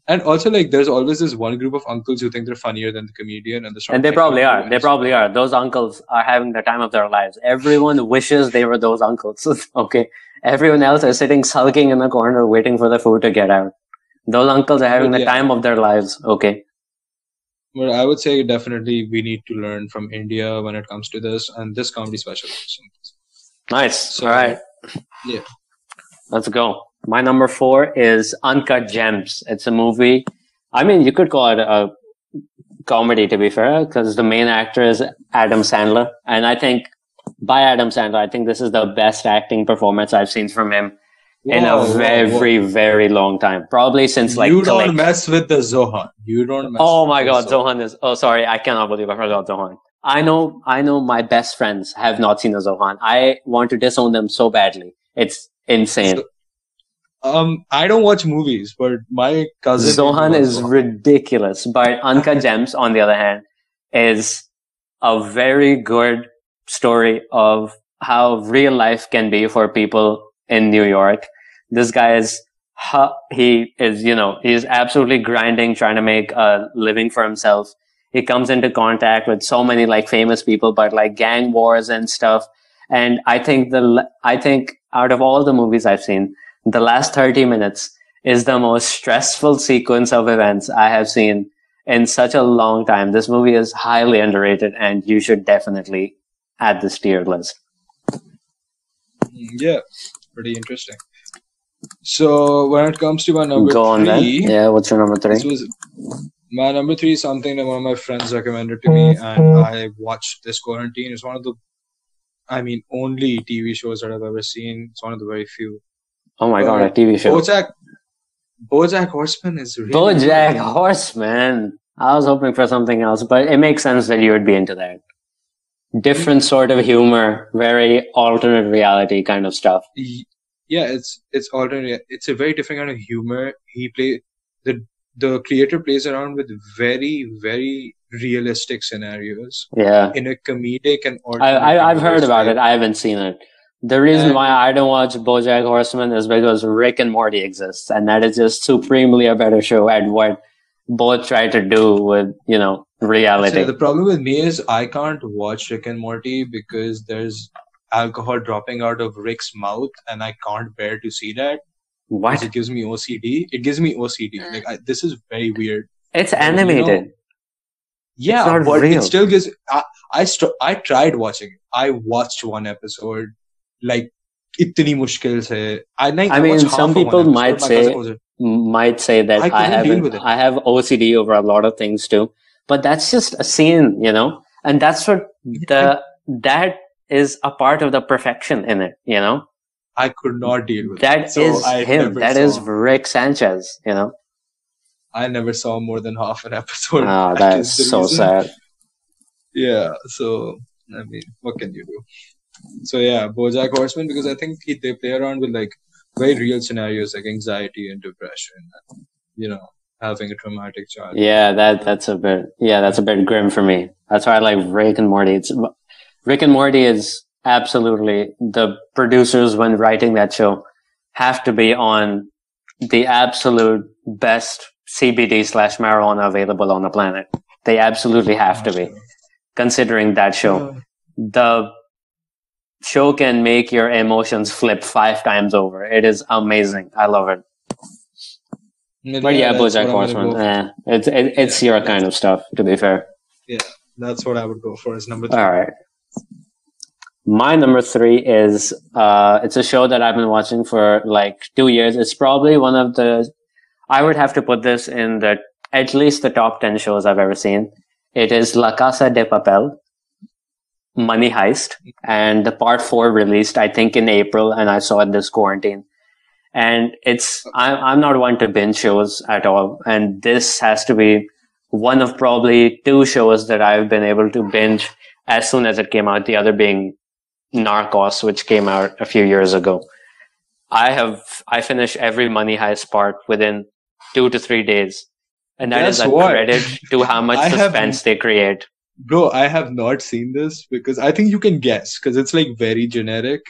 And also, like, there's always this one group of uncles who think they're funnier than the comedian, and the and they probably are. They probably are. Those uncles are having the time of their lives. Everyone wishes they were those uncles. okay. Everyone else is sitting sulking in the corner waiting for the food to get out. Those uncles are having But the yeah. time of their lives. Okay. But I would say definitely we need to learn from India when it comes to this, and this comedy special. Nice. So, All right. yeah. Let's go. My number four is Uncut Gems. It's a movie. I mean, you could call it a comedy to be fair, because the main actor is Adam Sandler. And I think by Adam Sandler, I think this is the best acting performance I've seen from him in a whoa, very, whoa. very long time. Probably since like you don't mess with the Zohan. You don't mess. Oh my the god, Zohan is oh sorry, I cannot believe I forgot Zohan. I know I know my best friends have not seen a Zohan. I want to disown them so badly. It's insane. So- Um, I don't watch movies, but my cousin Zohan is ridiculous, but Uncut Gems, on the other hand, is a very good story of how real life can be for people in New York. This guy is he is, you know, he's absolutely grinding, trying to make a living for himself. He comes into contact with so many like famous people, but like gang wars and stuff. And I think the I think out of all the movies I've seen, the last 30 minutes is the most stressful sequence of events I have seen in such a long time. This movie is highly underrated and you should definitely add this to your list. Yeah, pretty interesting. So when it comes to my number Go on three, Yeah, what's your number this three? was my number three is something that one of my friends recommended to me, and I watched this quarantine. It's one of the, I mean, only TV shows that I've ever seen. It's one of the very few. Oh my god, a TV show. BoJack, BoJack Horseman is really BoJack good. Horseman. I was hoping for something else, but it makes sense that you would be into that. Different mm-hmm. sort of humor, very alternate reality kind of stuff. Yeah, it's it's alternate. It's a very different kind of humor. He play the the creator plays around with very very realistic scenarios Yeah. in a comedic and I, I I've heard about it. I haven't seen it. The reason And- why I don't watch BoJack Horseman is because Rick and Morty exists, and that is just supremely a better show at what both try to do with you know reality. So the problem with me is I can't watch Rick and Morty because there's alcohol dropping out of Rick's mouth, and I can't bear to see that. because what? It gives me OCD. It gives me OCD. Mm. Like I, this is very weird. It's animated. Yeah, not but real. it still gives. I I, st- I tried watching it. I watched one episode, like itni mushkil se i, I mean some people might say might say that i, I have i have ocd over a lot of things too but that's just a scene you know? And that's what the that is a part of the perfection in it you know? I could not deal with that so him. that is rick sanchez you know? I never saw more than half an episode. Ah that's so reason. sad. Yeah so i mean what can you do? So yeah, BoJack Horseman because I think he, they play around with like very real scenarios like anxiety and depression, and, you know, having a traumatic child. Yeah, that that's a bit yeah, that's a bit grim for me. That's why I like Rick and Morty. It's Rick and Morty is absolutely the producers when writing that show have to be on the absolute best CBD slash marijuana available on the planet. They absolutely have to be considering that show. The show can make your emotions flip five times over. It is amazing. I love it. But yeah, that's BoJack what I'm Horseman. go. Eh, it's it, it's your kind of stuff. To be fair. Yeah, that's what I would go for as number three. All right. My number three is uh, it's a show that I've been watching for like two years. It's probably one of the I would have to put this in the at least the top ten shows I've ever seen. It is La Casa de Papel, Money Heist, and the part four released I think in April, and I saw it this quarantine. And it's I'm I'm not one to binge shows at all, and this has to be one of probably two shows that I've been able to binge as soon as it came out. The other being Narcos, which came out a few years ago. I have I finish every Money Heist part within two to three days, and that is Guess a what? credit to how much I have- suspense they create. Bro, I have not seen this because I think you can guess because it's like very generic.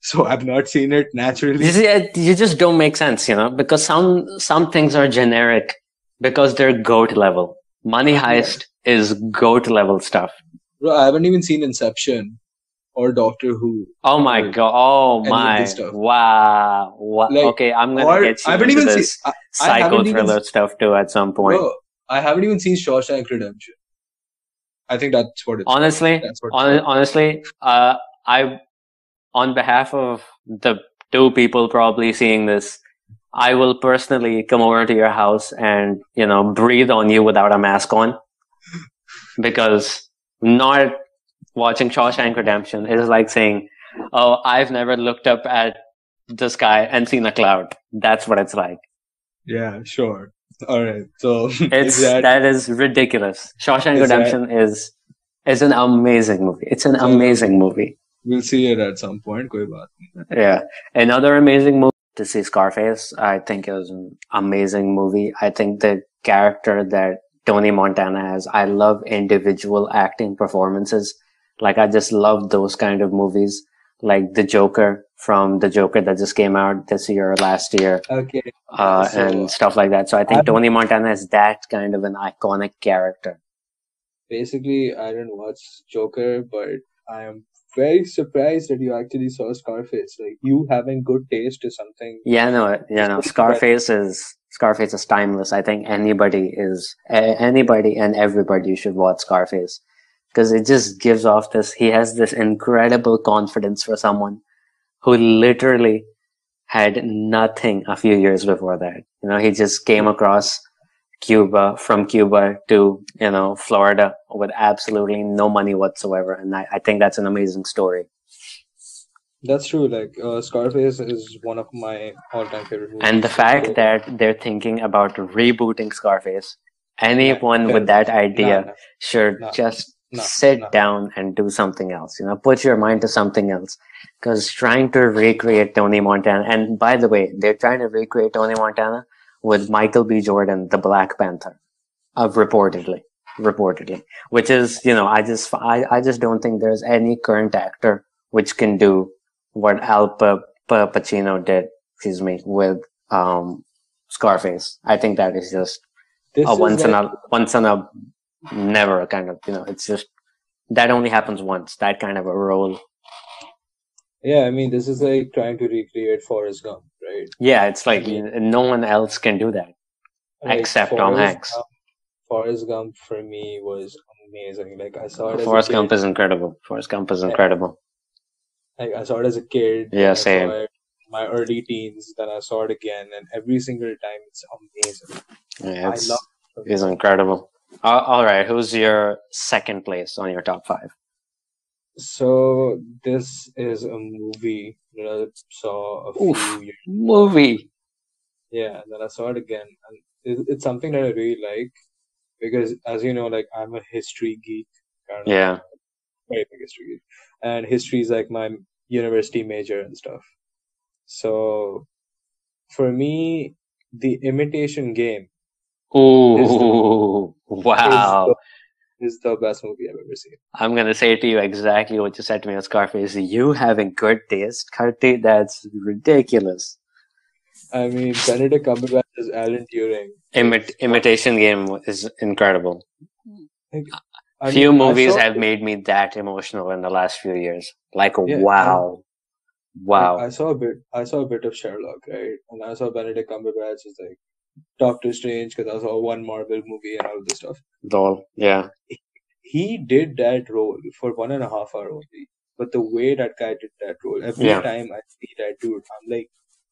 So I've not seen it naturally. You, see, you just don't make sense, you know, because some some things are generic because they're goat level. Money Heist is goat level stuff. Bro, I haven't even seen Inception or Doctor Who. Oh my god! Oh my! Wow! Wha- Like, okay, I'm gonna Or get you I haven't into even this seen. I, I psycho haven't even thriller stuff too at some point. bro, I haven't even seen Shawshank Redemption. I think that's what it's. honestly, what. hon- honestly, uh, I, on behalf of the two people probably seeing this, I will personally come over to your house and you know breathe on you without a mask on, because not watching Shawshank Redemption is like saying, "Oh, I've never looked up at the sky and seen a cloud." That's what it's like. yeah, sure. All right. So It's is that that is ridiculous. Shawshank Is Redemption is is an amazing movie. It's an So- amazing movie. we'll see it at some point. Koi baat. Yeah. Another amazing movie to see Scarface. I think it was an amazing movie. I think the character that Tony Montana has, I love individual acting performances. Like I just love those kind of movies. Like the Joker from the Joker that just came out this year or last year. Okay. Uh, So, and stuff like that. So I think I'm- Tony Montana is that kind of an iconic character. Basically, I didn't watch Joker, but I am very surprised that you actually saw Scarface. Like you having good taste is something. Yeah, no, you know, Scarface is Scarface is timeless. I think anybody is anybody and everybody should watch Scarface because it just gives off this. He has this incredible confidence for someone who literally had nothing a few years before that. You know, he just came across Cuba from Cuba to you know Florida with absolutely no money whatsoever, and I, I think that's an amazing story. That's true. Like uh, Scarface is one of my all-time favorite movies. And the fact that they're thinking about rebooting Scarface, anyone Yeah, with that idea nah, should no, just no, sit no. down and do something else. You know, put your mind to something else. Because trying to recreate Tony Montana, and by the way, they're trying to recreate Tony Montana with Michael B. Jordan, the Black Panther, uh, reportedly, reportedly. Which is, you know, I just, I, I just don't think there's any current actor which can do what Al Pa- Pa- Pacino did, excuse me, with um, Scarface. I think that is just This a once in a once in a never kind of you know it's just that only happens once that kind of a role yeah. I mean, this is like trying to recreate Forrest Gump, right? yeah it's like Yeah. no one else can do that Like, Except Tom Forrest Hanks. Gump, Forrest Gump for me was amazing. Like I saw it Forrest. Gump is incredible Forrest Gump is incredible Like I saw it as a kid. Yeah, same. It my early teens. Then I saw it again, and every single time it's amazing. yeah, it's, I love. it. it's incredible uh, all right who's your second place on your top five So this is a movie that I saw a Oof. few years. movie Yeah, then I saw it again, and it, it's something that I really like because, as you know, like I'm a history geek. Kind of, yeah very big history geek, and history is like my university major and stuff. So, for me, the Imitation Game ooh wow This is the best movie I've ever seen. i'm gonna say to you exactly what you said to me on scarface you having good taste Karti, that's ridiculous I mean, Benedict Cumberbatch is Alan Turing. Imit- imitation game is incredible. I Few mean, I movies have made me that emotional in the last few years. Like Yeah, wow, wow. I saw a bit. I saw a bit of Sherlock, right? And I saw Benedict Cumberbatch as like Doctor Strange because I saw one Marvel movie and all this stuff. Doll, yeah. He did that role for one and a half hour only. But the way that guy did that role, every Yeah. time I see that dude, I'm like,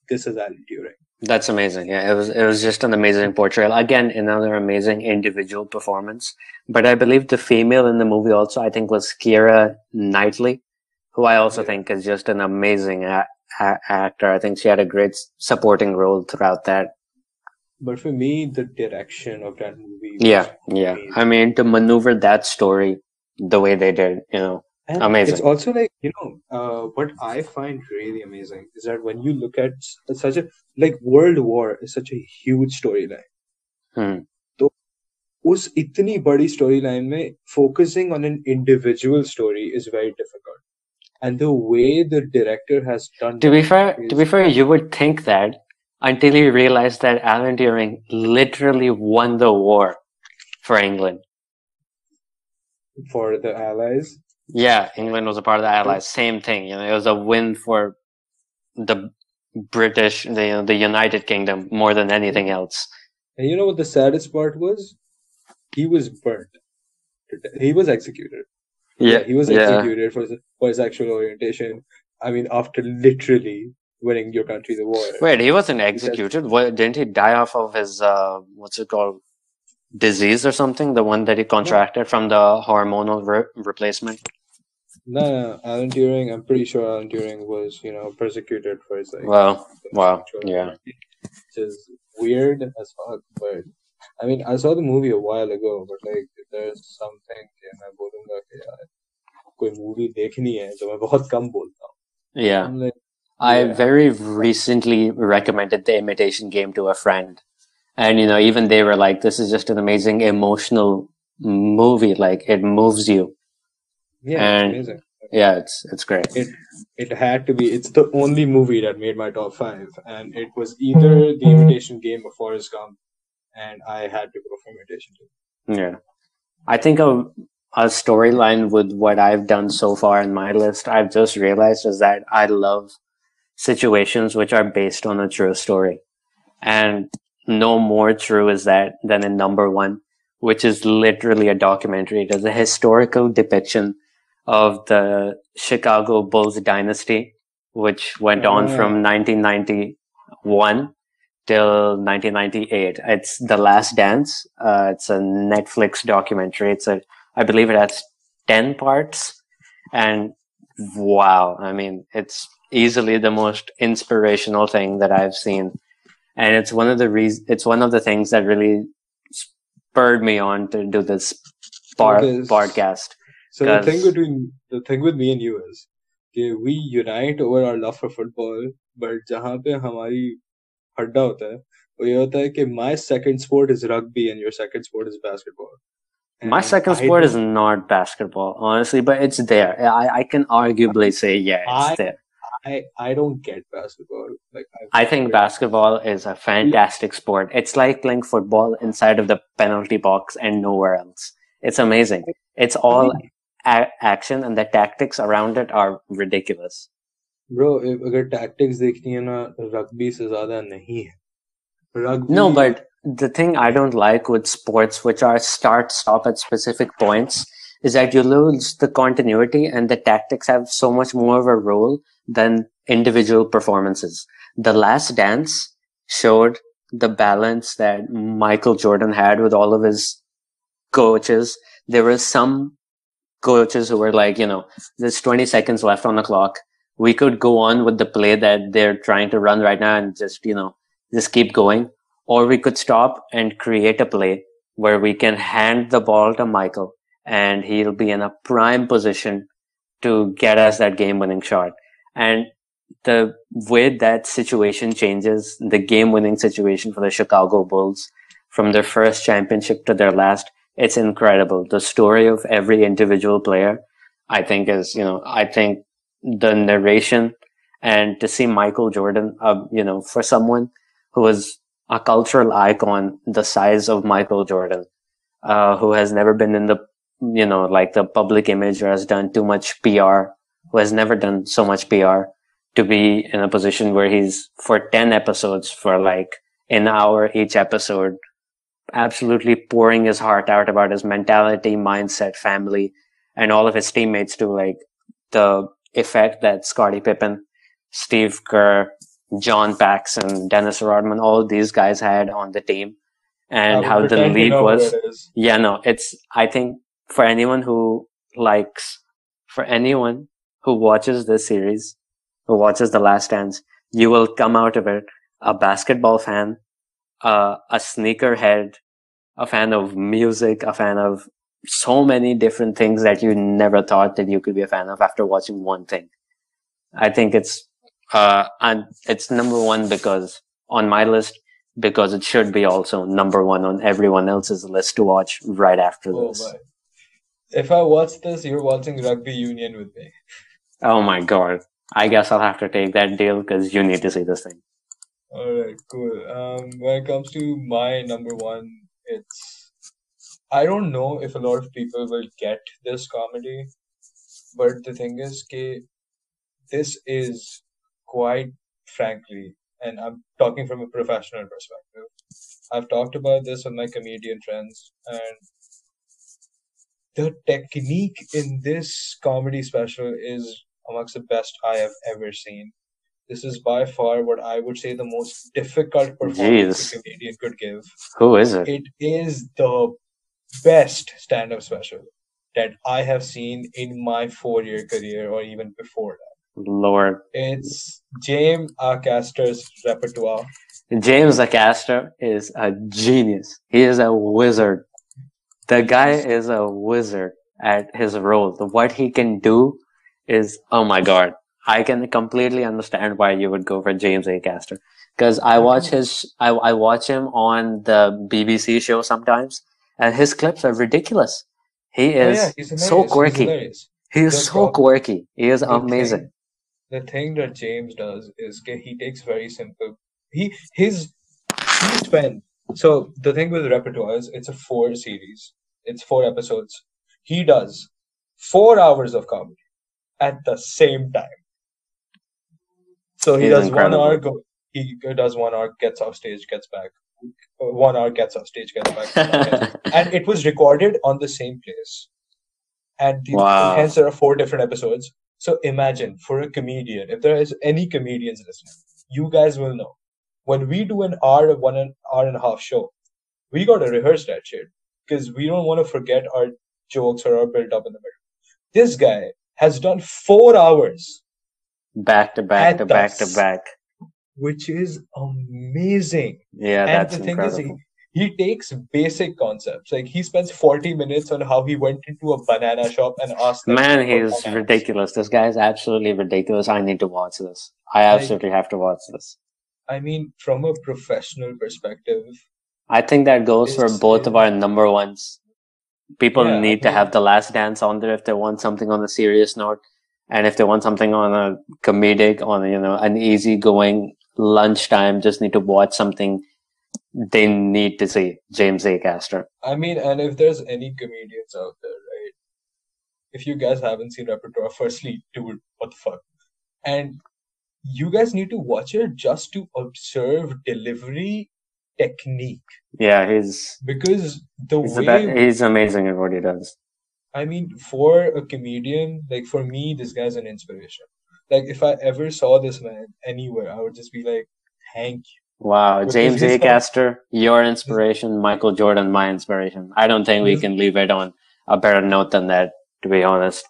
this is Alan Turing. That's amazing. Yeah, it was it was just an amazing portrayal. Again, another amazing individual performance. But I believe the female in the movie also, I think, was Keira Knightley, who I also Yeah. think is just an amazing a- a- actor. I think she had a great supporting role throughout that but for me the direction of that movie yeah yeah amazing. i mean to maneuver that story the way they did you know and amazing it's also like you know uh, what i find really amazing is that when you look at uh, such a like world war is such a huge storyline hmm. so us itni badi storyline mein focusing on an individual story is very difficult and the way the director has done to be fair to be fair you would think that until you realize that Alan Turing literally won the war for England. for the Allies. Yeah, England was a part of the Allies. Mm. Same thing. You know, it was a win for the British, the you know, the United Kingdom more than anything mm. else. And you know what the saddest part was? He was burnt. He was executed. Yeah, yeah he was yeah. executed for, for his sexual orientation. I mean, after literally winning your country the war. Wait, he wasn't executed. What didn't he die off of his uh, what's it called, disease or something? The one that he contracted from the hormonal re- replacement. No, no, Alan Turing. I'm pretty sure Alan Turing was, you know, persecuted for his like. Wow, wow, sexual yeah. orientation, Which is weird as fuck, but I mean, I saw the movie a while ago, but like, there's something कि मैं बोलूँगा कि यार कोई movie देखनी है जो मैं बहुत कम बोलता हूँ. Yeah. I'm like, I Yeah. very recently recommended the imitation game to a friend. And, you know, even they were like, this is just an amazing emotional movie. Like, it moves you. yeah, And- it's amazing. Yeah, it's, it's great. It had to be. It's the only movie that made my top five, and it was either The Imitation Game or Forrest Gump, and I had to go for Imitation Game. Yeah. I think a, a storyline with what I've done so far in my list, I've just realized is that I love situations which are based on a true story. And no more true is that than in number one, which is literally a documentary. It is a historical depiction of the Chicago Bulls dynasty, which went on Ah. from 1991 till 1998. It's The Last Dance. Uh, it's a Netflix documentary. It's a, I believe it has 10 parts. And wow, I mean, it's easily the most inspirational thing that I've seen. And it's one of the reasons, it's one of the things that really spurred me on to do this bar- Because- podcast. So the thing Because- between the thing with me and you is कि we unite over our love for football, but जहाँ पे हमारी हड्डा होता है वो ये होता है कि my second sport is rugby and your second sport is basketball. My And second I sport is don't- not basketball, honestly, but it's there. I, I can arguably say, yeah, it's I- there. I I don't get basketball. Like I think basketball is a fantastic sport. It's like playing football inside of the penalty box and nowhere else. It's amazing. It's all a- action and the tactics around it are ridiculous. Bro, if अगर tactics देखनी है ना rugby से ज्यादा नहीं है. Rugby No, but the thing I don't like with sports, which are start stop at specific points, is that you lose the continuity and the tactics have so much more of a role than individual performances. The Last Dance showed the balance that Michael Jordan had with all of his coaches. There were some coaches who were like, you know, there's 20 seconds left on the clock. We could go on with the play that they're trying to run right now and just, you know, just keep going. Or we could stop and create a play where we can hand the ball to Michael and he'll be in a prime position to get us that game winning shot. And the way that situation changes, the game winning situation for the Chicago Bulls from their first championship to their last, it's incredible. The story of every individual player, I think is, you know, I think the narration and to see Michael Jordan, uh, you know, for someone who is a cultural icon the size of Michael Jordan, uh, who has never been in the you know, like the public image or has done too much PR, who has never done so much PR to be in a position where he's for 10 episodes for like an hour each episode, absolutely pouring his heart out about his mentality, mindset, family, and all of his teammates to like the effect that Scottie Pippen, Steve Kerr, John Paxson, Dennis Rodman, all these guys had on the team and how the league was. Yeah, no, it's, I think for anyone who likes, for anyone who watches this series, who watches The Last Dance, you will come out of it a basketball fan, uh, a sneakerhead, a fan of music, a fan of so many different things that you never thought that you could be a fan of after watching one thing. I think it's, uh, and it's number one because on my list, because it should be also number one on everyone else's list to watch right after oh, this. If I watch this, you're watching Rugby Union with me. Oh my god. I guess I'll have to take that deal because you need to see this thing. Alright, cool. Um, when it comes to my number one, it's. I don't know if a lot of people will get this comedy, but the thing is, ke, this is quite frankly and I'm talking from a professional perspective. I've talked about this with my comedian friends, and the technique in this comedy special is amongst the best I have ever seen. This is by far what I would say the most difficult performance Jeez. a comedian could give. Who is it? It is the best stand-up special that I have seen in my four-year career or even before that. Lord. It's James Acaster's repertoire. James Acaster is a genius. He is a wizard. The guy is a wizard at his role. What he can do is, oh my god. I can completely understand why you would go for James Acaster. Because I watch his, I, I watch him on the BBC show sometimes, and his clips are ridiculous. He oh, is oh, yeah, so quirky. He is so quirky. He is amazing the thing that James does is he takes very simple. He his he spent so the thing with repertoire is it's a four series. It's four episodes. He does four hours of comedy at the same time. So he He's does incredible. one hour. Go, he does one hour, gets off stage, gets back. One hour, gets off stage, gets back. and it was recorded on the same place. And the, wow. hence there are four different episodes. So imagine for a comedian, if there is any comedians listening, you guys will know. When we do an hour, one an hour and a half show, we got to rehearse that shit because we don't want to forget our jokes or our build up in the middle. This guy has done four hours back to back to back to back, which is amazing. Yeah, and that's the thing incredible. is, he, he takes basic concepts. Like he spends 40 minutes on how he went into a banana shop and asked man he's ridiculous. This guy is absolutely ridiculous. I need to watch this. I absolutely have to watch this. I mean from a professional perspective i think that goes for both of our number ones people yeah, need to have the last dance on there if they want something on a serious note and if they want something on a comedic on you know an easygoing lunchtime just need to watch something they need to see James A. Acaster. I mean, and if there's any comedians out there, right? If you guys haven't seen Repertoire, firstly, dude, what the fuck? And you guys need to watch it just to observe delivery technique. Yeah, he's because the he's way he's amazing at what he does. I mean, for a comedian, like for me, this guy's an inspiration. Like if I ever saw this man anywhere, I would just be like, "Thank you." Wow, James Acaster, your inspiration, Michael Jordan, my inspiration. I don't think we can leave it on a better note than that, to be honest.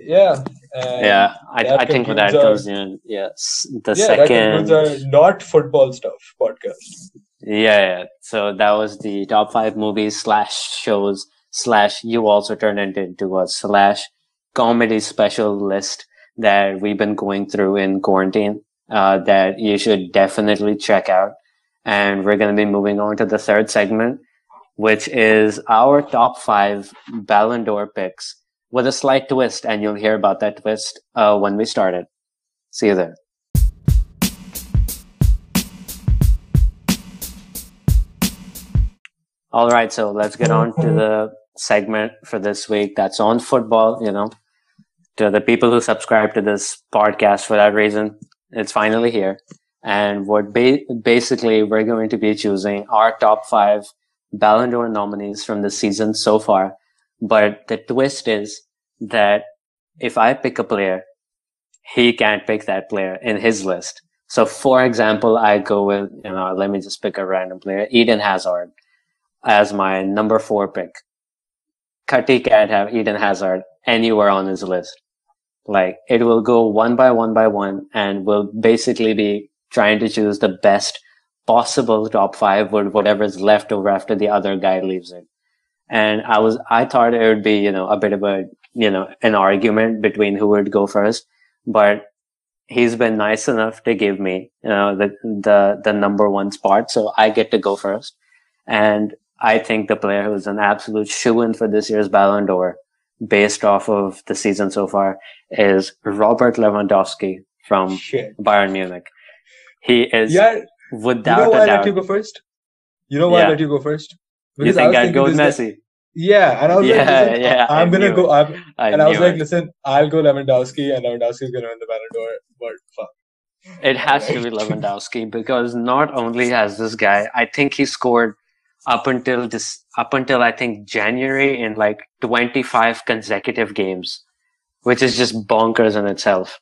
Yeah. Yeah, I, I think that goes in. Yes, the yeah, second. That our not football stuff podcast. Yeah, yeah, so that was the top five movies slash shows slash you also turned it into a slash comedy special list that we've been going through in quarantine uh, that you should definitely check out. And we're going to be moving on to the third segment, which is our top five Ballon d'Or picks with a slight twist. And you'll hear about that twist uh, when we start it. See you there. All right, so let's get on to the segment for this week that's on football. You know, to the people who subscribe to this podcast for that reason, it's finally here. And what ba- basically we're going to be choosing our top five Ballon d'Or nominees from the season so far. But the twist is that if I pick a player, he can't pick that player in his list. So for example, I go with, you know, let me just pick a random player, Eden Hazard as my number four pick. Kati can't have Eden Hazard anywhere on his list. Like it will go one by one by one and will basically be trying to choose the best possible top five with whatever's left over after the other guy leaves it. And I was, I thought it would be, you know, a bit of a, you know, an argument between who would go first, but he's been nice enough to give me, you know, the, the, the number one spot. So I get to go first. And I think the player who's an absolute shoe in for this year's Ballon d'Or based off of the season so far is Robert Lewandowski from Shit. Bayern Munich. He is Yeah, without you know why a I doubt. let you go first? You know why Yeah. I let you go first? You Because I think I'd thinking go with this guy- Messi? Yeah, and I was like, Yeah, listen, yeah, I I'm gonna knew go. I and I was like, it. listen, I'll go Lewandowski, and Lewandowski's gonna win the Ballon d'Or. But fuck. It has to be Lewandowski because not only has this guy, I think he scored up until this, up until I think January in like 25 consecutive games, which is just bonkers in itself.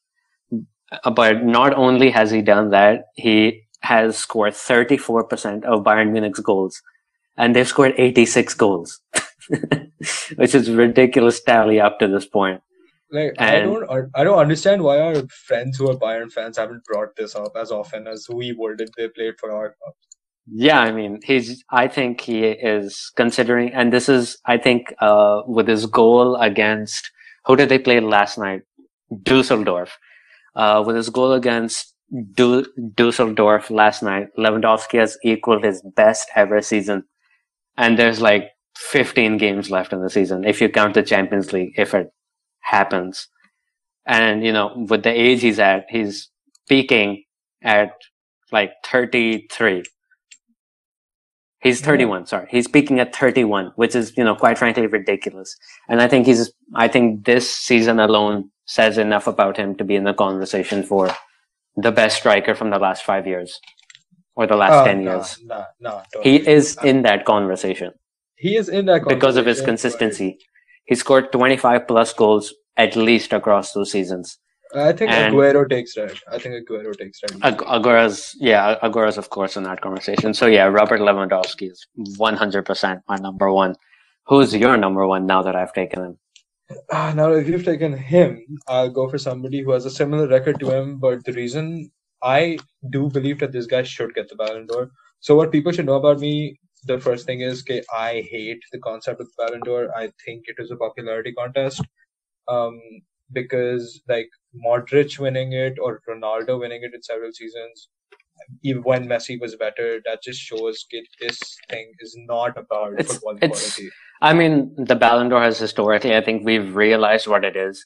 Uh, but not only has he done that, he has scored 34% of Bayern Munich's goals and they've scored 86 goals, which is ridiculous tally up to this point. Like I don't, I don't understand why our friends who are Bayern fans haven't brought this up as often as we would if they played for our club. Yeah, I mean, he's, I think he is considering, and this is, I think, uh, with his goal against, who did they play last night? Dusseldorf. Uh, with his goal against du- Dusseldorf last night, Lewandowski has equaled his best ever season. And there's like 15 games left in the season, if you count the Champions League, if it happens. And, you know, with the age he's at, he's peaking at like 33. He's Yeah. 31, sorry. He's peaking at 31, which is, you know, quite frankly ridiculous. And I think he's, I think this season alone says enough about him to be in the conversation for the best striker from the last five years or the last Ah, 10 nah, years. Nah, He totally. is Nah. in that conversation He is in that because of his consistency. He scored 25 plus goals at least across those seasons. I think And- Aguero takes that. I think Aguero takes that. Ag- Aguero's, yeah, Aguero's, of course in that conversation. So yeah, Robert Lewandowski is 100% my number one. Who's your number one now that I've taken him? Ah, now, if you've taken him, I'll go for somebody who has a similar record to him. But the reason I do believe that this guy should get the Ballon d'Or. So, what people should know about me, the first thing is that I hate the concept of the Ballon d'Or. I think it is a popularity contest. Um, because like Modric winning it or Ronaldo winning it in several seasons, even when Messi was better, that just shows that this thing is not about It's- football it's- quality. I mean, the Ballon d'Or has historically, I think we've realized what it is.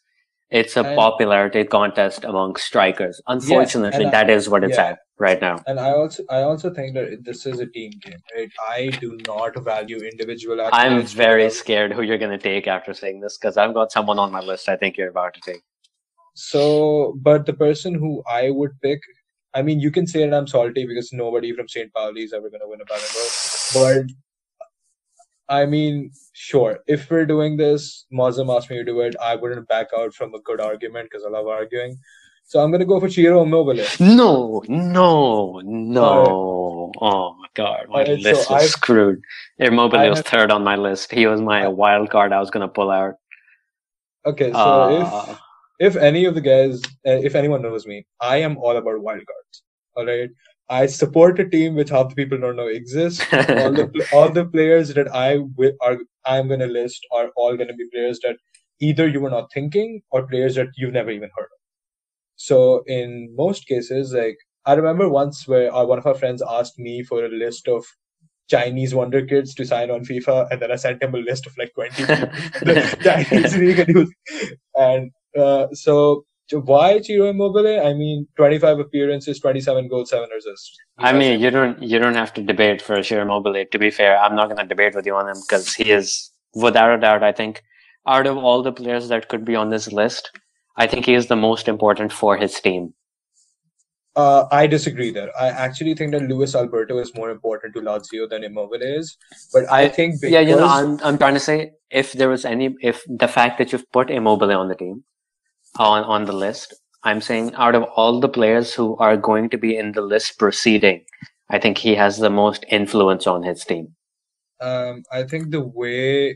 It's a And- popularity contest among strikers. Unfortunately, I- that is what it's yeah. at right now. And I also I also think that this is a team game. Right? I do not value individual. I'm very scared who you're going to take after saying this because I've got someone on my list I think you're about to take. So, but the person who I would pick, I mean, you can say that I'm salty because nobody from St. Pauli is ever going to win a Ballon d'Or. But I mean, sure, if we're doing this, Mozam asked me to do it. I wouldn't back out from a good argument because I love arguing. So I'm going to go for Ciro Immobile. No, no, no. Oh my god, my Alright, so list is I've- screwed. Immobile I was have- third on my list. He was my wild card I was going to pull out. Okay, so Uh, if if any of the guys, uh, if anyone knows me, I am all about wildcards. All right, I support a team which half the people don't know exists. all the all the players that I will are I'm gonna list are all gonna be players that either you were not thinking or players that you've never even heard of. So in most cases, like I remember once where uh, one of our friends asked me for a list of Chinese wonder kids to sign on FIFA, and then I sent him a list of like twenty Chinese league, and, was, and uh, so. Why Ciro Immobile? I mean, 25 appearances, 27 goals, 7 assists. I mean, you don't you don't have to debate for sure Immobile. To be fair, I'm not going to debate with you on him because he is without a doubt, I think out of all the players that could be on this list, I think he is the most important for his team. Uh, I disagree there. I actually think that Luis Alberto is more important to Lazio than Immobile is. But I, I- think because Yeah, you know, I'm I'm trying to say if there was any if the fact that you've put Immobile on the team on on the list, I'm saying out of all the players who are going to be in the list proceeding, I think he has the most influence on his team. um, I think the way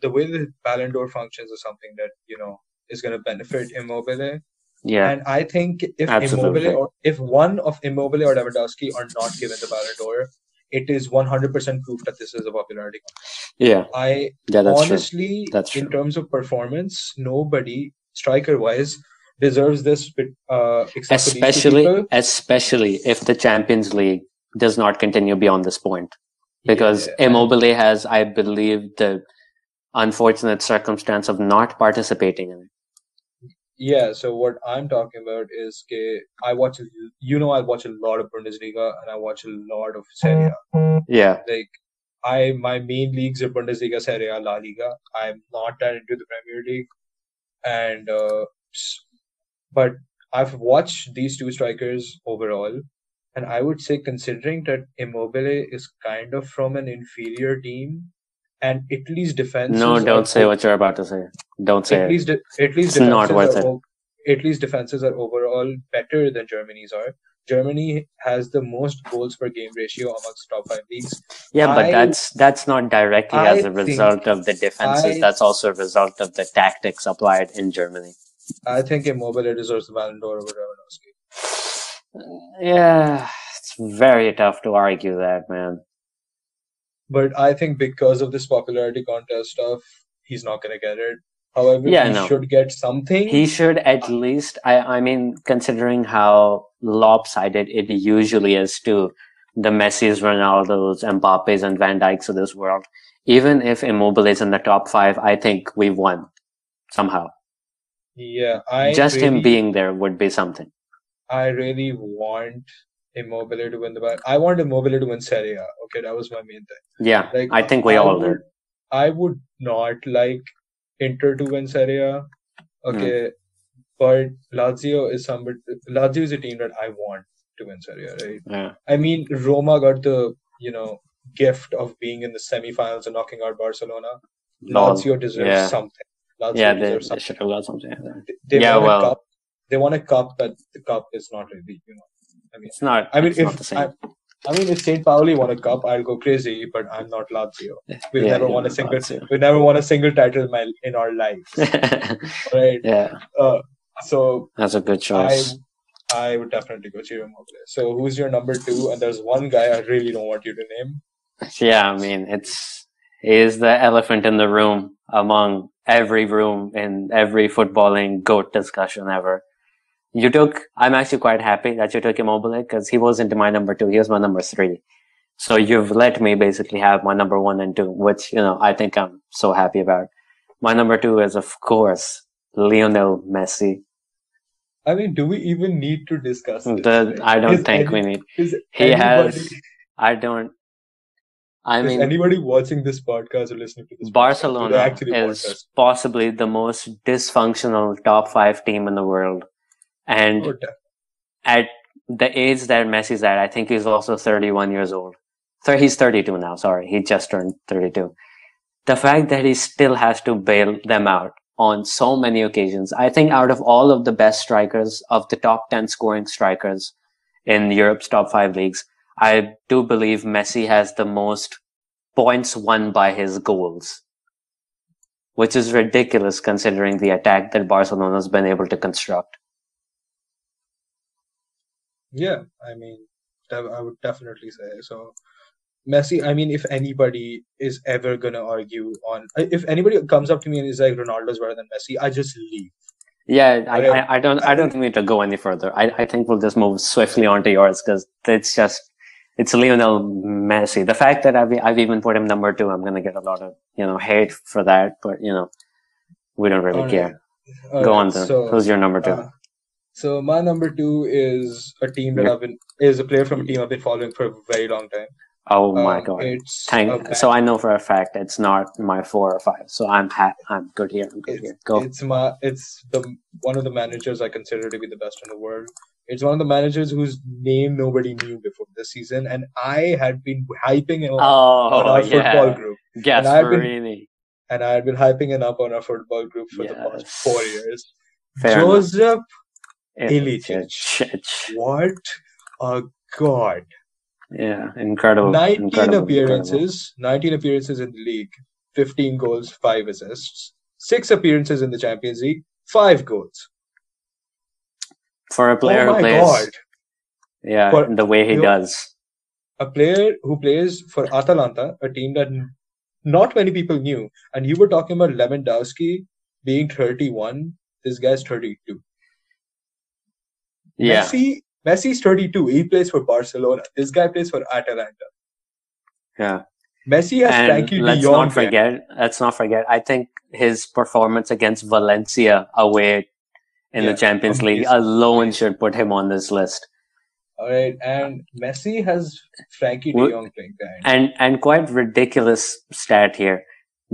the way the Ballon d'Or functions is something that you know is going to benefit Immobile. Yeah, And I think if Absolutely. Immobile or if one of Immobile or Lewandowski are not given the Ballon d'Or, it is 100% proof that this is a popularity. yeah, I yeah. That's true. honestly, That's in terms of performance, nobody striker wise deserves this. Uh, except for these two Especially especially if the Champions League does not continue beyond this point. because Yeah. Immobile has, I believe, the unfortunate circumstance of not participating in it. Yeah, so what I'm talking about is I watch, you know, I watch a lot of Bundesliga and I watch a lot of Serie A. Yeah, Like, I my main leagues are Bundesliga, Serie A, La Liga. I'm not that into the Premier League, and uh, but I've watched these two strikers overall, and I would say considering that Immobile is kind of from an inferior team, and Italy's defense. no, don't say what you're about to say. Don't say at it. at least It's not worth it. o- at least defenses are overall better than Germany's are. Germany has the most goals per game ratio amongst top five leagues. Yeah, but I- that's that's not directly I as a result of the defenses. I- that's also a result of the tactics applied in Germany. I think Immobile deserves the Ballon d'Or over Lewandowski. Yeah, it's very tough to argue that, man. But I think because of this popularity contest stuff, he's not gonna get it. However, Yeah, he no. should get something. He should at least. I I mean, considering how lopsided it usually is to the Messi's, Ronaldo's, Mbappe's, and Van Dijk's of this world. Even if Immobile is in the top five, I think we've won somehow. yeah, I Just him being there would be something. I really want Immobile to win the Ballon. I want Immobile to win Serie A. Okay, that was my main thing. Yeah, Like I think we I all would, did. I would not like Inter to win Serie A. Hmm. Okay, but Lazio is somebody. Lazio is a team that I want to win Serie A. Right? Yeah. I mean, Roma got the you know gift of being in the semifinals and knocking out Barcelona. Lazio deserves Yeah. something. Lazio Yeah, they, deserves they something. should have got something. They Yeah, a well- cup. They won a cup, but the cup is not really you know. It's not. I mean, it's not if the same. I, I mean, if St. Pauli won a cup, I'll go crazy. But I'm not Lazio. We've Yeah, never won a single. We never won a single title in, my, in our lives. Right. yeah, Uh, so that's a good choice. I would definitely go Ciro Immobile. So who's your number two? And there's one guy I really don't want you to name. Yeah, I mean, it's is the elephant in the room among every room in every footballing goat discussion ever. You took. I'm actually quite happy that you took Immobile because he wasn't my number two. He was my number three. So you've let me basically have my number one and two, which you know I think I'm so happy about. My number two is of course Lionel Messi. I mean, do we even need to discuss this? The. I don't Is think we need. He has. I don't. I mean, anybody watching this podcast or listening to this? podcast, Barcelona want is us? possibly the most dysfunctional top five team in the world. And Oh, at the age that Messi's at, I think he's also 31 years old. So he's 32 now, sorry. He just turned 32. The fact that he still has to bail them out on so many occasions. I think out of all of the best strikers, of the top 10 scoring strikers in Europe's top five leagues, I do believe Messi has the most points won by his goals, which is ridiculous considering the attack that Barcelona's been able to construct. Yeah, I mean, I would definitely say so. Messi, I mean, if anybody is ever gonna argue on, if anybody comes up to me and is like Ronaldo's better than Messi, I just leave. Yeah, I, I, I don't I don't think we need to go any further. I, I think we'll just move swiftly on to yours because it's just it's Lionel Messi. The fact that I've I've even put him number two, I'm gonna get a lot of you know hate for that, but you know we don't really Alright. care. All Go right, on then. So, Who's your number two? uh, so my number two is a team that I've been is a player from a team I've been following for a very long time. Oh my Um, god! it's Thank. So I know for a fact it's not my four or five. So I'm ha- I'm good here. I'm good it's, here. Go. it's my it's the one of the managers I consider to be the best in the world. It's one of the managers whose name nobody knew before this season, and I had been hyping him up on Oh our football group, Gasperini. and I had been hyping him up on our football group for the past four years. Fair. Joseph Ilicic. Ilicic. What a god! Yeah, incredible. 19 incredible, appearances, 19 appearances in the league, 15 goals, 5 assists, 6 appearances in the Champions League, 5 goals. For a player oh who my plays, god. yeah, For- the way he does. A player who plays for Atalanta, a team that not many people knew, and you were talking about Lewandowski being 31, this guy's 32. Yeah, Messi, Messi's 32. He plays for Barcelona. This guy plays for Atalanta. yeah. Messi has And Frenkie let's de Jong. not forget. Let's not forget. I think his performance against Valencia away in Yeah, the Champions League alone should put him on this list. All right, and Messi has Frenkie de Jong playing behind. And and quite ridiculous stat here.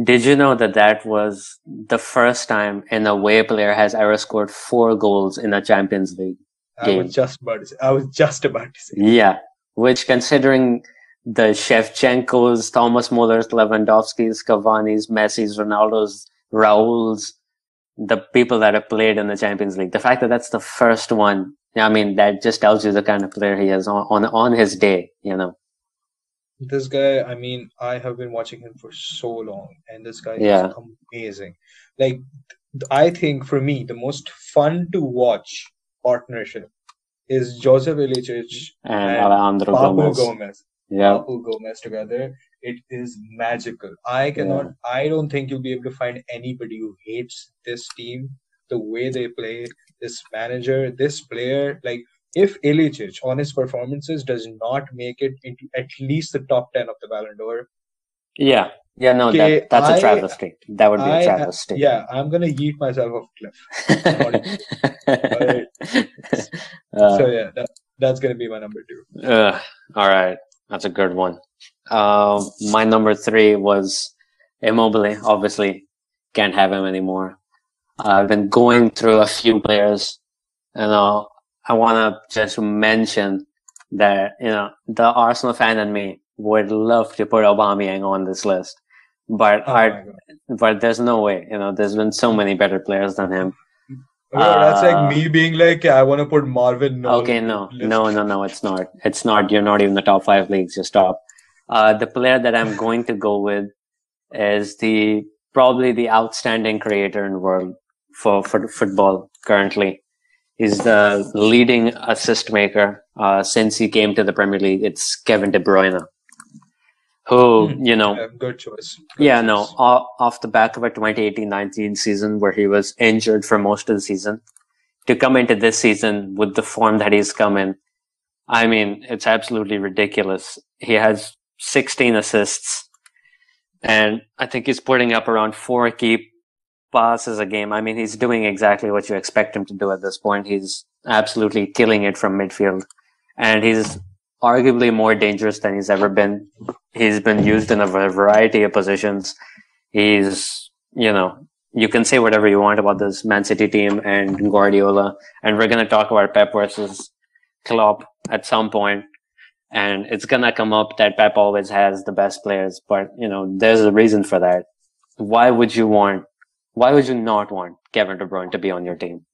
Did you know that that was the first time an away player has ever scored four goals in a Champions League? I was just about to say. I was just about to say. Yeah, which considering the Shevchenkos, Thomas Muller's, Lewandowski's, Cavani's, Messi's, Ronaldo's, Raul's, the people that have played in the Champions League. The fact that that's the first one, I mean, that just tells you the kind of player he is on on, on his day. You know. This guy, I mean, I have been watching him for so long, and this guy Yeah. is amazing. Like, I think for me, the most fun to watch partnership is Joseph Ilicic And, And Alejandro Papu Gomez. Gomez. Yeah. Papu Gomez together. It is magical. I cannot. I don't think you'll be able to find anybody who hates this team, the way they play, this manager, this player. Like if Ilicic on his performances does not make it into at least the top ten of the Ballon d'Or, Yeah. Yeah, no, Okay, that, that's a I- travesty. That would be I- a travesty. yeah, I'm gonna yeet myself off a cliff. Alright. Uh, so yeah, that, that's gonna be my number two. Ugh, all right, that's a good one. Um, my number three was Immobile. Obviously, can't have him anymore. I've been going through a few players, and uh, I want to just mention that you know the Arsenal fan and me would love to put Aubameyang on this list, but Oh god. but there's no way. You know, there's been so many better players than him. Okay, that's Uh, like me being like, I want to put Marvin. Okay, no, no, no, no, it's not. It's not. You're not even the top five leagues. Just stop. Uh, the player that I'm going to go with is the probably the outstanding creator in the world for, for football currently. He's the leading assist maker uh, since he came to the Premier League. It's Kevin De Bruyne, who Hmm. you know Yeah, good choice. Good yeah, no. choice. o- Off the back of a 2018-19 season where he was injured for most of the season, to come into this season with the form that he's come in, I mean, it's absolutely ridiculous. He has 16 assists, and I think he's putting up around four key passes a game. I mean, he's doing exactly what you expect him to do at this point. He's absolutely killing it from midfield, and he's arguably more dangerous than he's ever been. He's been used in a variety of positions. He's, you know, you can say whatever you want about this Man City team and Guardiola, and we're going to talk about Pep versus Klopp at some point, and it's going to come up that Pep always has the best players, but you know, there's a reason for that. Why would you want? Why would you not want Kevin De Bruyne to be on your team?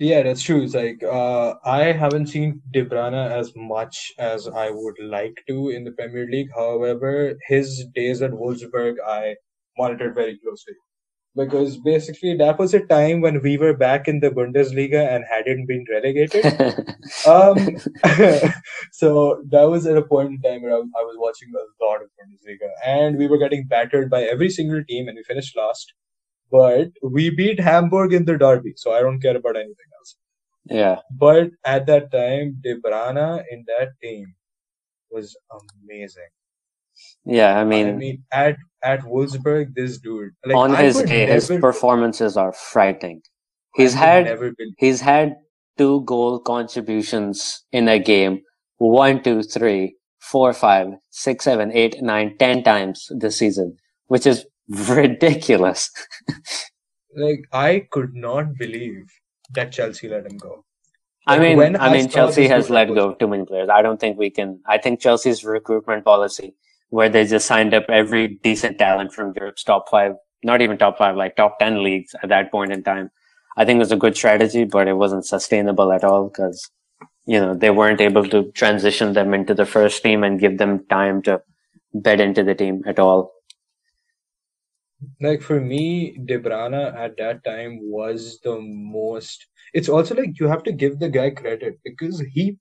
Yeah, that's true. It's like uh, I haven't seen De Bruyne as much as I would like to in the Premier League. However, his days at Wolfsburg I monitored very closely because basically that was a time when we were back in the Bundesliga and hadn't been relegated. um, so that was at a point in time where I, I was watching a lot of Bundesliga, and we were getting battered by every single team, and we finished last. But we beat Hamburg in the derby, so I don't care about anything else. yeah, But at that time, De Bruyne in that team was amazing. yeah. I mean, I mean, at at Wolfsburg, this dude, like, on I his day, his performances are frightening. He's had never believe. he's had two goal contributions in a game, one, two, three, four, five, six, seven, eight, nine, ten times this season, which is ridiculous. like I could not believe that Chelsea let him go. I mean, when I I mean, Chelsea has let go of too many players. I don't think we can. I think Chelsea's recruitment policy, where they just signed up every decent talent from Europe's top five, not even top five, like top ten leagues at that point in time, I think it was a good strategy, but it wasn't sustainable at all because you know they weren't able to transition them into the first team and give them time to bed into the team at all. Like for me, De Bruyne at that time was the most. It's also like you have to give the guy credit because he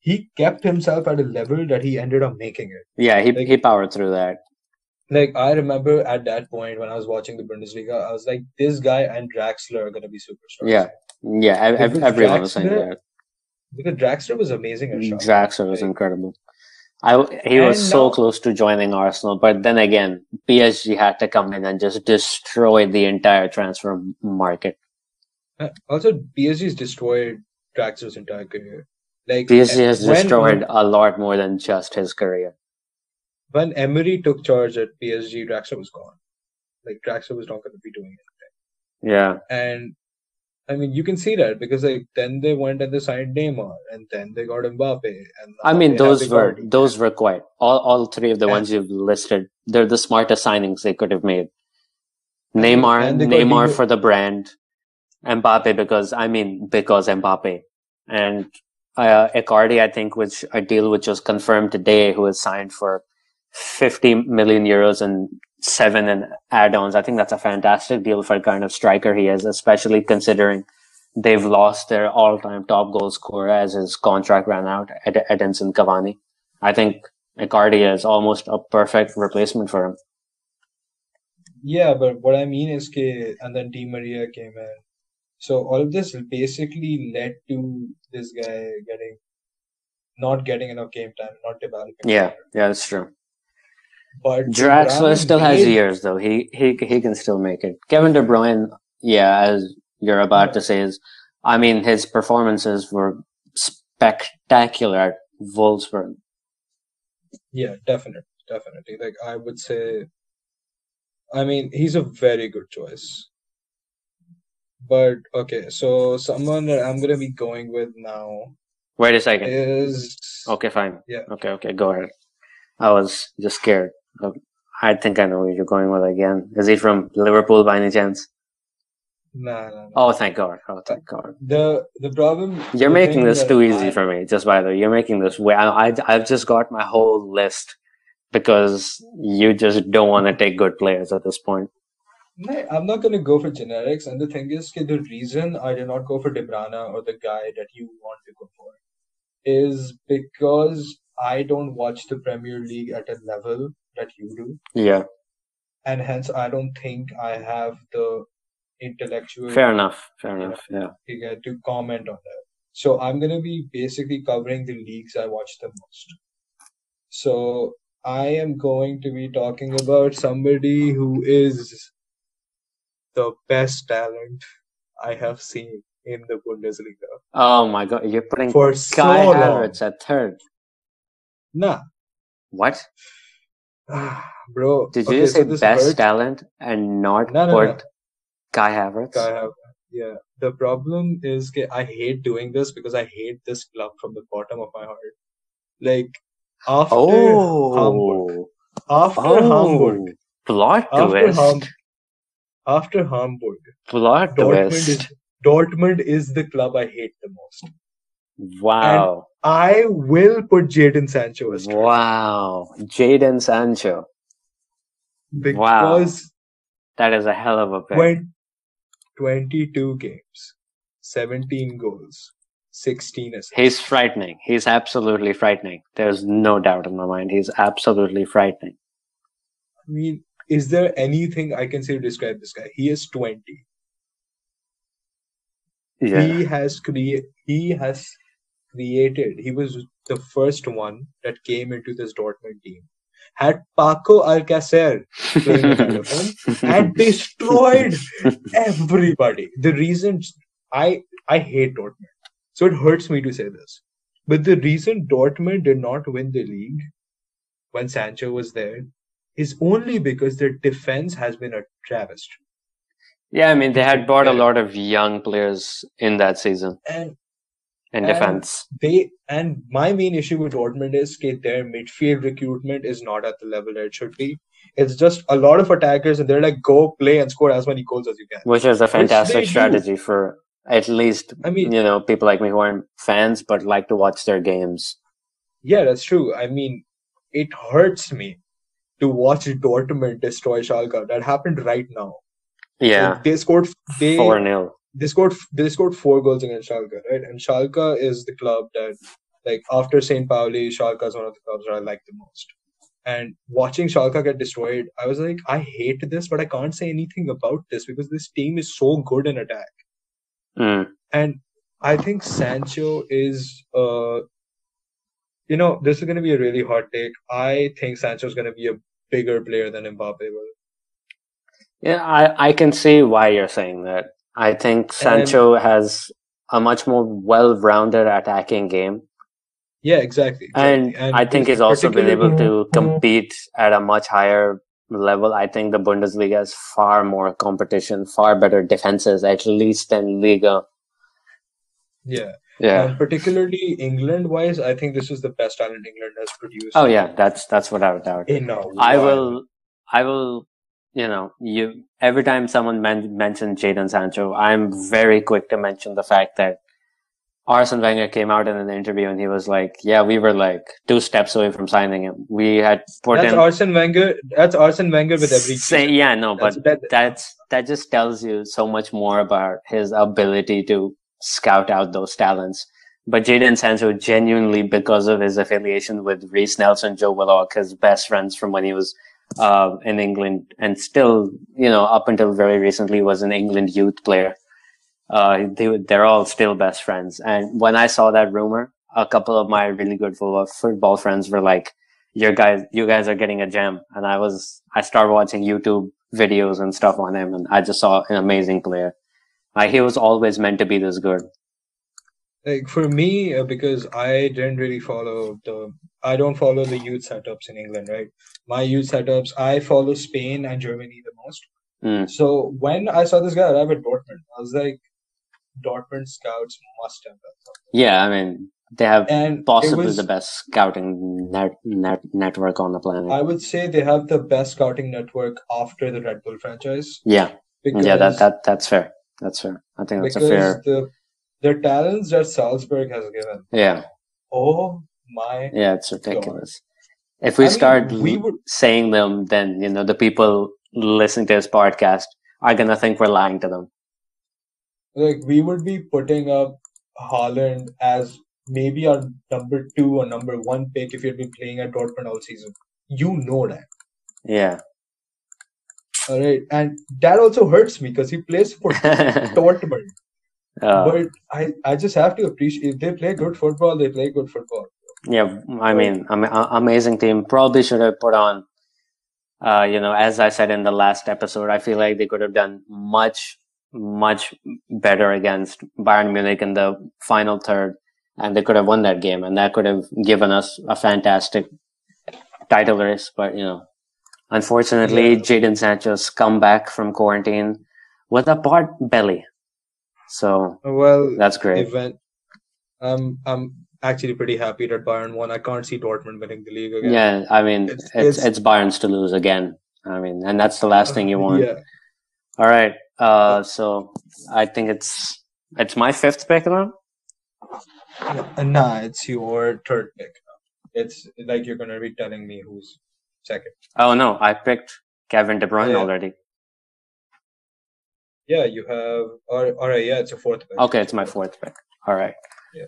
he kept himself at a level that he ended up making it. Yeah, he Like- he powered through that. Like I remember at that point when I was watching the Bundesliga, I was like, this guy and Draxler are gonna be superstars. Yeah, yeah, ev- Because everyone was saying that. because Draxler was amazing at mm, shot. Draxler was incredible. I he was And so close to joining Arsenal, but then again, PSG had to come in and just destroy the entire transfer market. Uh, Also, PSG's destroyed Draxler's entire career. Like PSG has when- destroyed a lot more than just his career. when Emery took charge at PSG, Draxler was gone. Like Draxler was not going to be doing anything. Yeah, And I mean, you can see that because like then they went and they signed Neymar, and then they got Mbappe, and I mean those were Icardi. those were quite all all three of the Yeah. ones you've listed. They're the smartest signings they could have made. And- Neymar, and Neymar for the brand, Mbappe because I mean because Mbappe, and uh, Icardi I think which a deal which was confirmed today, who was signed for fifty million euros and seven and add-ons. I think that's a fantastic deal for the kind of striker he is, especially considering they've lost their all-time top goal scorer as his contract ran out, Ed- Edinson Cavani. I think Icardi is almost a perfect replacement for him. Yeah, but what I mean is, que, and then Di Maria came in. So all of this basically led to this guy getting not getting enough game time, not developing. Yeah, yeah, that's true. But Draxler still has made- years though. He he he can still make it. Kevin De Bruyne, yeah, as you're about to say, is I mean his performances were spectacular at Wolfsburg. Yeah, definitely, definitely. Like I would say, I mean, he's a very good choice. But okay, so someone that I'm gonna be going with now Wait a second. is Okay, fine. Yeah. Okay, okay, go ahead. I was just scared. I think I know where you're going with again. Is he from Liverpool by any chance? nah. Oh, thank God. Oh, thank God. The the problem. You're the making this too easy I- for me. Just by the way, you're making this way. I, I I've just got my whole list because you just don't want to take good players at this point. No, I'm not going to go for generics. And the thing is, the reason I did not go for De Bruyne or the guy that you want to go for is because I don't watch the Premier League at a level that you do. Yeah, And hence, I don't think I have the intellectual fair enough. Fair enough. Yeah. to get to comment on that. So I'm going to be basically covering the leagues I watch the most. So I am going to be talking about somebody who is the best talent I have seen in the Bundesliga Oh my God, you're putting for Kai so. Havertz at third. Nah, What? bro. Did you okay, just say this best hurts. talent and not No, no, put no. Kai Havertz? I have, yeah. The problem is that I hate doing this because I hate this club from the bottom of my heart. Like after Hamburg, Oh, after oh. Hamburg, oh, plot after twist. Ham, after Hamburg, Plot Dortmund twist. is Dortmund is the club I hate the most. Wow. I will put Jadon Sancho as Wow. Jadon Sancho. because That is a hell of a pick. when 22 games, 17 goals, 16 assists. He's frightening. He's absolutely frightening. There's no doubt in my mind. He's absolutely frightening. I mean, is there anything I can say to describe this guy? He is 20. Yeah. He has created. he has created. He was the first one that came into this Dortmund team. Had Paco Alcacer playing ahead of and destroyed everybody. The reason I I hate Dortmund, so it hurts me to say this, But the reason Dortmund did not win the league when Sancho was there is only because their defense has been a travesty. Yeah, I mean they had bought a lot of young players in that season And in And- defense. they and my main issue with Dortmund is that their midfield recruitment is not at the level that it should be. It's just a lot of attackers, and they're like, go play and score as many goals as you can. Which is a fantastic do. strategy for at least I mean, you know people like me who aren't fans but like to watch their games. yeah, that's true. I mean, it hurts me to watch Dortmund destroy Schalke. That happened right now. Yeah, Like, they scored. They four 0 they scored they scored four goals against Schalke, right? And Schalke is the club that, like, after St. Pauli, Schalke is one of the clubs that I like the most. And watching Schalke get destroyed, I was like, I hate this, but I can't say anything about this because this team is so good in attack. Mm. And I think Sancho is, uh, you know, this is going to be a really hot take. I think Sancho is going to be a bigger player than Mbappe will. Yeah, I, I can see why you're saying that. I think Sancho has a much more well-rounded attacking game, Yeah, exactly. and, exactly. I think he's also been able to compete at a much higher level. I think the Bundesliga has far more competition, far better defenses, at least than Liga. Yeah. Yeah. And particularly England wise, I think this is the best talent England has produced. Oh yeah, that's that's without a doubt. In a I while. will, I will, you know, you every time someone men- mentions Jadon Sancho, I'm very quick to mention the fact that Arsene Wenger came out in an interview and he was like, "Yeah, we were like two steps away from signing him. We had put That's in Arsene Wenger. That's Arsene Wenger with every. say, yeah, no, but That's- that- that's that just tells you so much more about his ability to scout out those talents. But Jadon Sancho genuinely, because of his affiliation with Reiss Nelson, Joe Willock, his best friends from when he was uh, in England, and still, you know, up until very recently, was an England youth player. Uh, they they're all still best friends. And when I saw that rumor, a couple of my really good football, friends were like, "Your guys, you guys are getting a gem." And I was, I started watching YouTube videos and stuff on him, and I just saw an amazing player. Like he was always meant to be this good. Like for me, uh, because I didn't really follow the. I don't follow the youth setups in England, right? My youth setups, I follow Spain and Germany the most. Mm. So when I saw this guy arrive at Dortmund, I was like, Dortmund scouts must have done something. Yeah, I mean, they have And possibly was- the best scouting net, net network on the planet. I would say they have the best scouting network after the Red Bull franchise. yeah, yeah, that that that's fair. That's fair. I think that's a fair. the the talents that Salzburg has given. Yeah, Oh my! yeah, it's ridiculous. If we I mean, start we would saying them, then you know the people listening to this podcast are gonna think we're lying to them. like we would be putting up Haaland as maybe our number two or number one pick if you'd been playing at Dortmund all season. You know that. Yeah. All right. And that also hurts me because he plays for Dortmund. Uh, but I, I just have to appreciate if they play good football, they play good football. Yeah, I mean, amazing team. Probably should have put on. Uh, you know, as I said in the last episode, I feel like they could have done much, much better against Bayern Munich in the final third, and they could have won that game, and that could have given us a fantastic title race. But you know, unfortunately, Yeah. Jadon Sancho's come back from quarantine with a part belly, so Well, that's great. event. Um, I'm actually pretty happy that Bayern won. I can't see Dortmund winning the league again. Yeah, I mean, It's- it's it's, it's- Bayern's to lose again. I mean, and that's the last thing you want. Yeah. All right. Uh, so I think it's it's my fifth pick now. Uh, Nah, it's your third pick. It's like you're gonna be telling me who's second. Oh no, I picked Kevin De Bruyne Yeah. already. Yeah, you have. All right, yeah, it's a fourth pick. Okay, it's my fourth pick. All right. Yeah.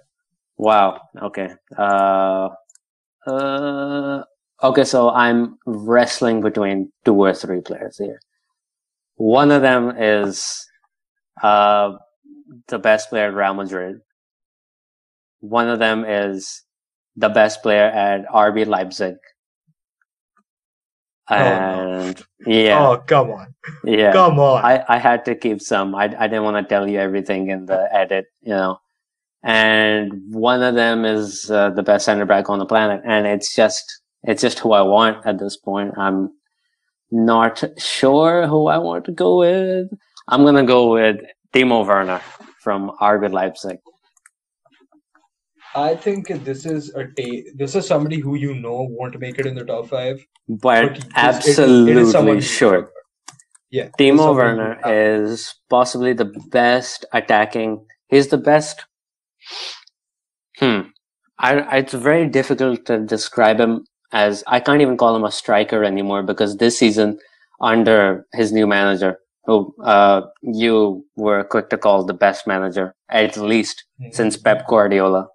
Wow. Okay. Uh, uh, okay. So I'm wrestling between two or three players here. One of them is uh, the best player at Real Madrid. One of them is the best player at RB Leipzig. And yeah, Oh, come on, yeah. come on. I, I had to keep some. I, I didn't want to tell you everything in the edit, you know. and one of them is uh, the best center back on the planet, and it's just it's just who I want at this point. I'm not sure who I want to go with. I'm gonna go with Timo Werner from RB Leipzig. I think this is a ta- this is somebody who you know won't make it in the top five, but, but absolutely it, it sure. Yeah, Timo Werner is possibly the best attacking. He's the best. Hmm. I, it's very difficult to describe him as I can't even call him a striker anymore because this season, under his new manager, who uh, you were quick to call the best manager, at least mm-hmm. since Pep Guardiola.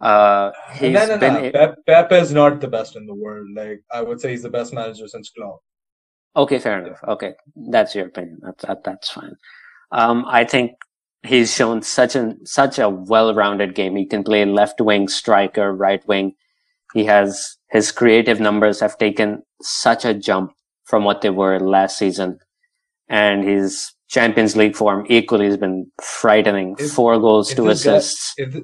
Uh, he's no, no, no. Been... Pep, Pep is not the best in the world. Like I would say, he's the best manager since Klopp. Okay, fair enough. Okay, that's your opinion. That's that, that's fine. Um, I think he's shown such an such a well-rounded game. He can play left wing, striker, right wing. He has his creative numbers have taken such a jump from what they were last season, and his Champions League form equally has been frightening. If, Four goals, two assists. Guy, if,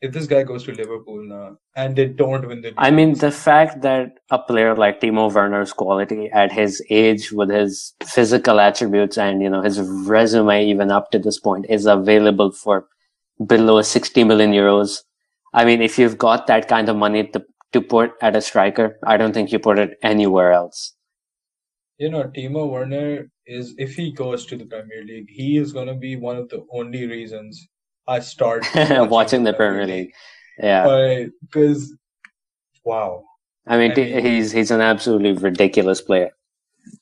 if this guy goes to Liverpool now and they don't win the league, I mean, the fact that a player like Timo Werner's quality at his age, with his physical attributes and you know his resume even up to this point, is available for below 60 million euros. I mean, if you've got that kind of money to to put at a striker, I don't think you put it anywhere else. You know, Timo Werner is if he goes to the Premier League, he is going to be one of the only reasons I start watching, watching the Premier League. Yeah, because wow. I mean, I mean, he's he's an absolutely ridiculous player,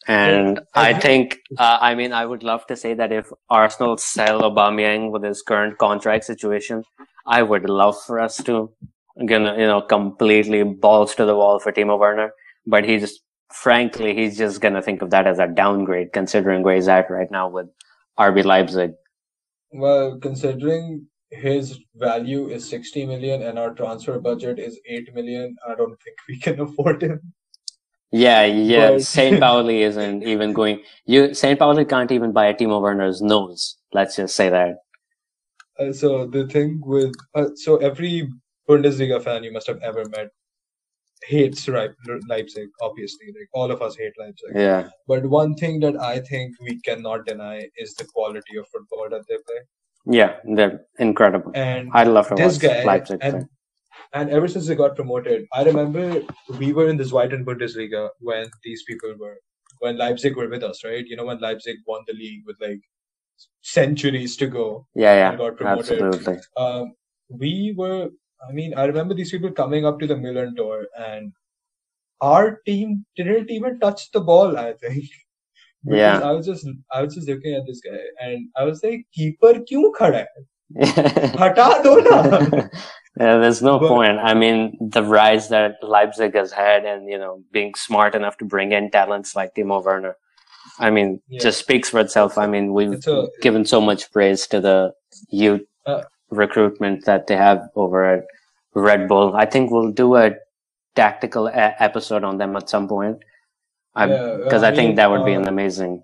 and I, I think uh, I mean I would love to say that if Arsenal sell Aubameyang with his current contract situation, I would love for us to gonna you know completely balls to the wall for Timo Werner, but he's frankly he's just gonna think of that as a downgrade considering where he's at right now with RB Leipzig. Well, considering his value is 60 million and our transfer budget is 8 million, I don't think we can afford him. Yeah, yeah. But... St. Pauli isn't even going. You St. Pauli can't even buy a Timo Werner's nose. Let's just say that. Uh, so the thing with uh, so every Bundesliga fan you must have ever met hates Leipzig. Obviously, like all of us hate Leipzig. Yeah. But one thing that I think we cannot deny is the quality of football that they play. Yeah, they're incredible. And I love to this guy, Leipzig and, and ever since they got promoted, I remember we were in the Zweiten Bundesliga when these people were when Leipzig were with us, right? You know when Leipzig won the league with like centuries to go. Yeah, yeah, got promoted. absolutely. Um, we were I mean, I remember these people coming up to the Millerntor, and our team didn't even touch the ball. I think. yeah. I was just, I was just looking at this guy, and I was like, "Keeper, kyun khada hai? Yeah, there's no but, point. I mean, the rise that Leipzig has had, and you know, being smart enough to bring in talents like Timo Werner, I mean, yeah. just speaks for itself. I mean, we've a, given so much praise to the youth uh, recruitment that they have over at Red Bull. I think we'll do a tactical a- episode on them at some point. Because yeah, I, I, think that would be an uh, amazing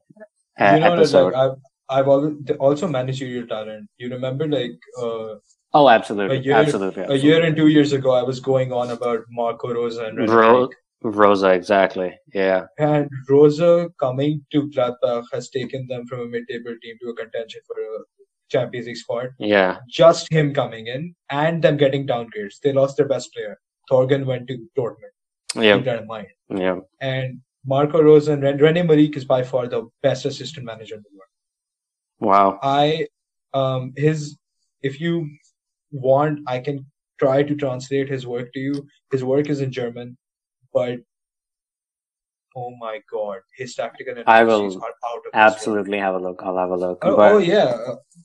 uh, you know episode. Like, I've, I've also managerial talent. You remember, like, uh, oh, absolutely, a year, absolutely, absolutely, A year and two years ago, I was going on about Marco Rosa and Ro- Rose, exactly. Yeah. And Rose coming to Gladbach has taken them from a mid-table team to a contention for a Champions League spot. Yeah. Just him coming in and them getting downgrades. They lost their best player. Thorgan went to Dortmund. Yeah. mind. Yeah. And Marco Rose and Rene Maric is by far the best assistant manager in the world. Wow. I um his if you want I can try to translate his work to you. His work is in German, but oh my god, his tactical I will absolutely have a look. I'll have a look. Oh, but... oh yeah,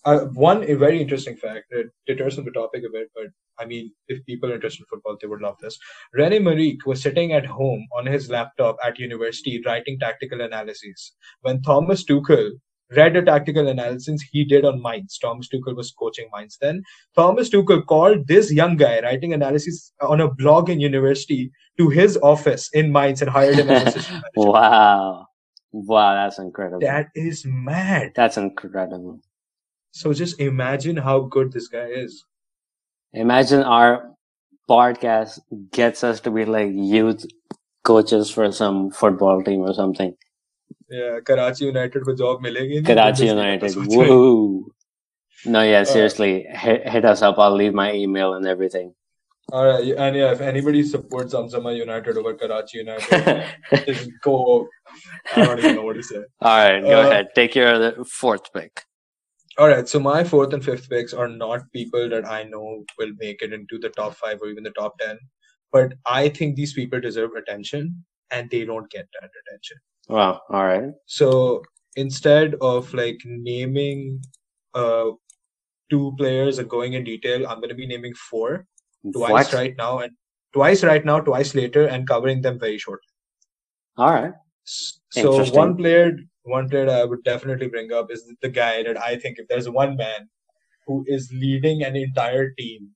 uh, one a very interesting fact that deters from the topic a bit, but I mean, if people are interested in football, they would love this. Rene Maric was sitting at home on his laptop at university writing tactical analyses when Thomas Tuchel read a tactical analysis he did on Mainz. Thomas Tuchel was coaching Mainz then. Thomas Tuchel called this young guy writing analysis on a blog in university to his office in Mainz and hired him as assistant manager. Wow. Wow, that's incredible. That is mad. That's incredible. So just imagine how good this guy is. Imagine our podcast gets us to be like youth coaches for some football team or something Yeah, Karachi United को job मिलेगी नहीं, Karachi Bundesliga का United. सोच रहे हैं। Woohoo! No, yeah, seriously, hit, hit us up. I'll leave my email and everything. All right, and yeah, if anybody supports Zamzama United over Karachi United, All just go. I don't even know what to say. right, go Uh, ahead. Take your other fourth pick. All right, so my fourth and fifth picks are not people that I know will make it into the top five or even the top ten, but I think these people deserve attention, and they don't get that attention. Wow. All right. So instead of like naming uh two players and going in detail, I'm going to be naming four twice What? right now and twice right now, twice later, and covering them very shortly. All right. So one player, one player I would definitely bring up is the guy that I think if there's one man who is leading an entire team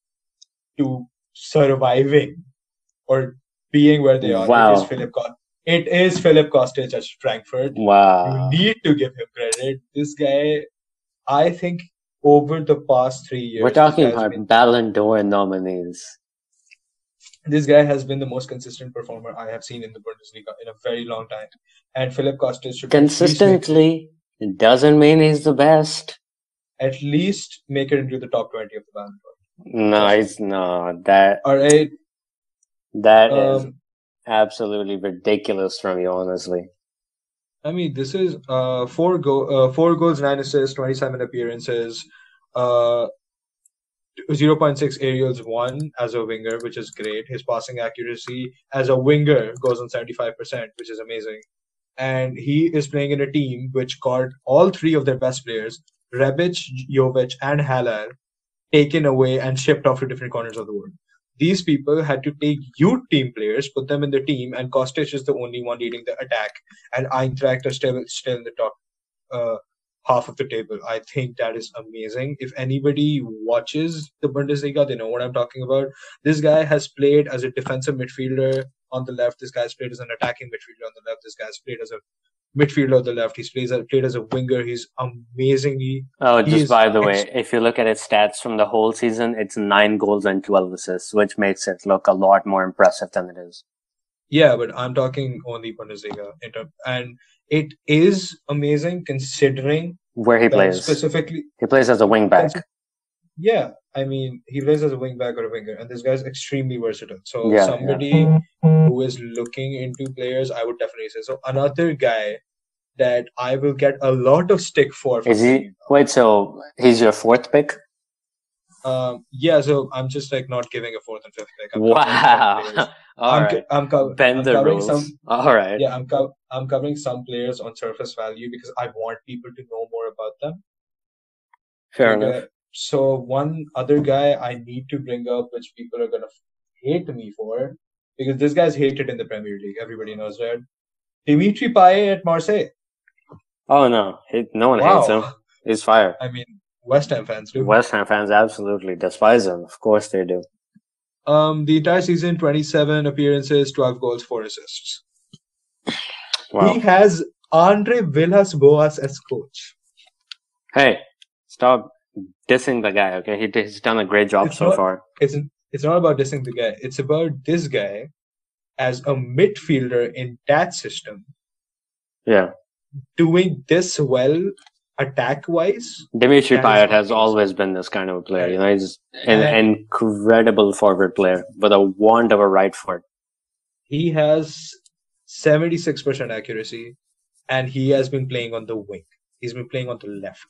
to surviving or being where they are, Wow. is Philip Cost. It is Philip Kostic at Frankfurt. Wow. You need to give him credit. This guy, I think, over the past three years, We're talking about been- Ballon d'Or nominees. this guy has been the most consistent performer I have seen in the Bundesliga in a very long time. And Philip Kostic should make- Consistently it doesn't mean he's the best. at least make it into the top 20 of the Ballon d'Or. No, he's no. That All right. that is Um, absolutely ridiculous from you, honestly. I mean, this is uh four go uh, four goals, nine assists, 27 appearances, uh 0.6 aerials won as a winger, which is great. His passing accuracy as a winger goes on 75%, which is amazing. And he is playing in a team which got all three of their best players, Rebic, Jovic, and Haller, taken away and shipped off to different corners of the world. These people had to take youth team players, put them in the team, and Kostic is the only one leading the attack. And Eintracht are still still in the top uh, half of the table. I think that is amazing. If anybody watches the Bundesliga, they know what I'm talking about. This guy has played as a defensive midfielder on the left. This guy's played as an attacking midfielder on the left. This guy's played as a midfielder on the left. He's plays played as a winger. He's amazingly Oh, just by the ex- way, if you look at his stats from the whole season, it's nine goals and 12 assists, which makes it look a lot more impressive than it is. Yeah, but I'm talking only Bundesliga. And it is amazing considering Where he plays. specifically. He plays as a wing back. Yeah, I mean, he plays as a wing back or a winger, and this guy's extremely versatile. So Yeah, yeah. somebody who is looking into players, I would definitely say. So another guy that I will get a lot of stick for. Is he? Wait, so he's your fourth pick? Um, yeah, so I'm just like not giving a fourth and fifth pick. I'm Wow. All I'm, right. I'm, co- Bend I'm the covering rules. some All right. yeah i'm co- i'm covering some players on surface value because i want people to know more about them Fair Like, enough. uh, so one other guy i need to bring up which people are going to hate me for because this guy's hated in the premier league everybody knows that dimitri Payet at marseille Oh, no. He, no one hates him. He's fired. i mean west ham fans do West Ham fans absolutely despise him. Of course they do. um the entire season 27 appearances 12 goals 4 assists Wow. he has andre villas boas as coach Hey, stop dissing the guy, okay? He, he's done a great job It's so not- far. it's it's not about dissing the guy. It's about this guy as a midfielder in that system Yeah. doing this well attack wise. Dimitri Payet has amazing. always been this kind of a player. You know, he's an And- incredible forward player with a wand of a right foot. He has 76% accuracy and he has been playing on the wing. He's been playing on the left.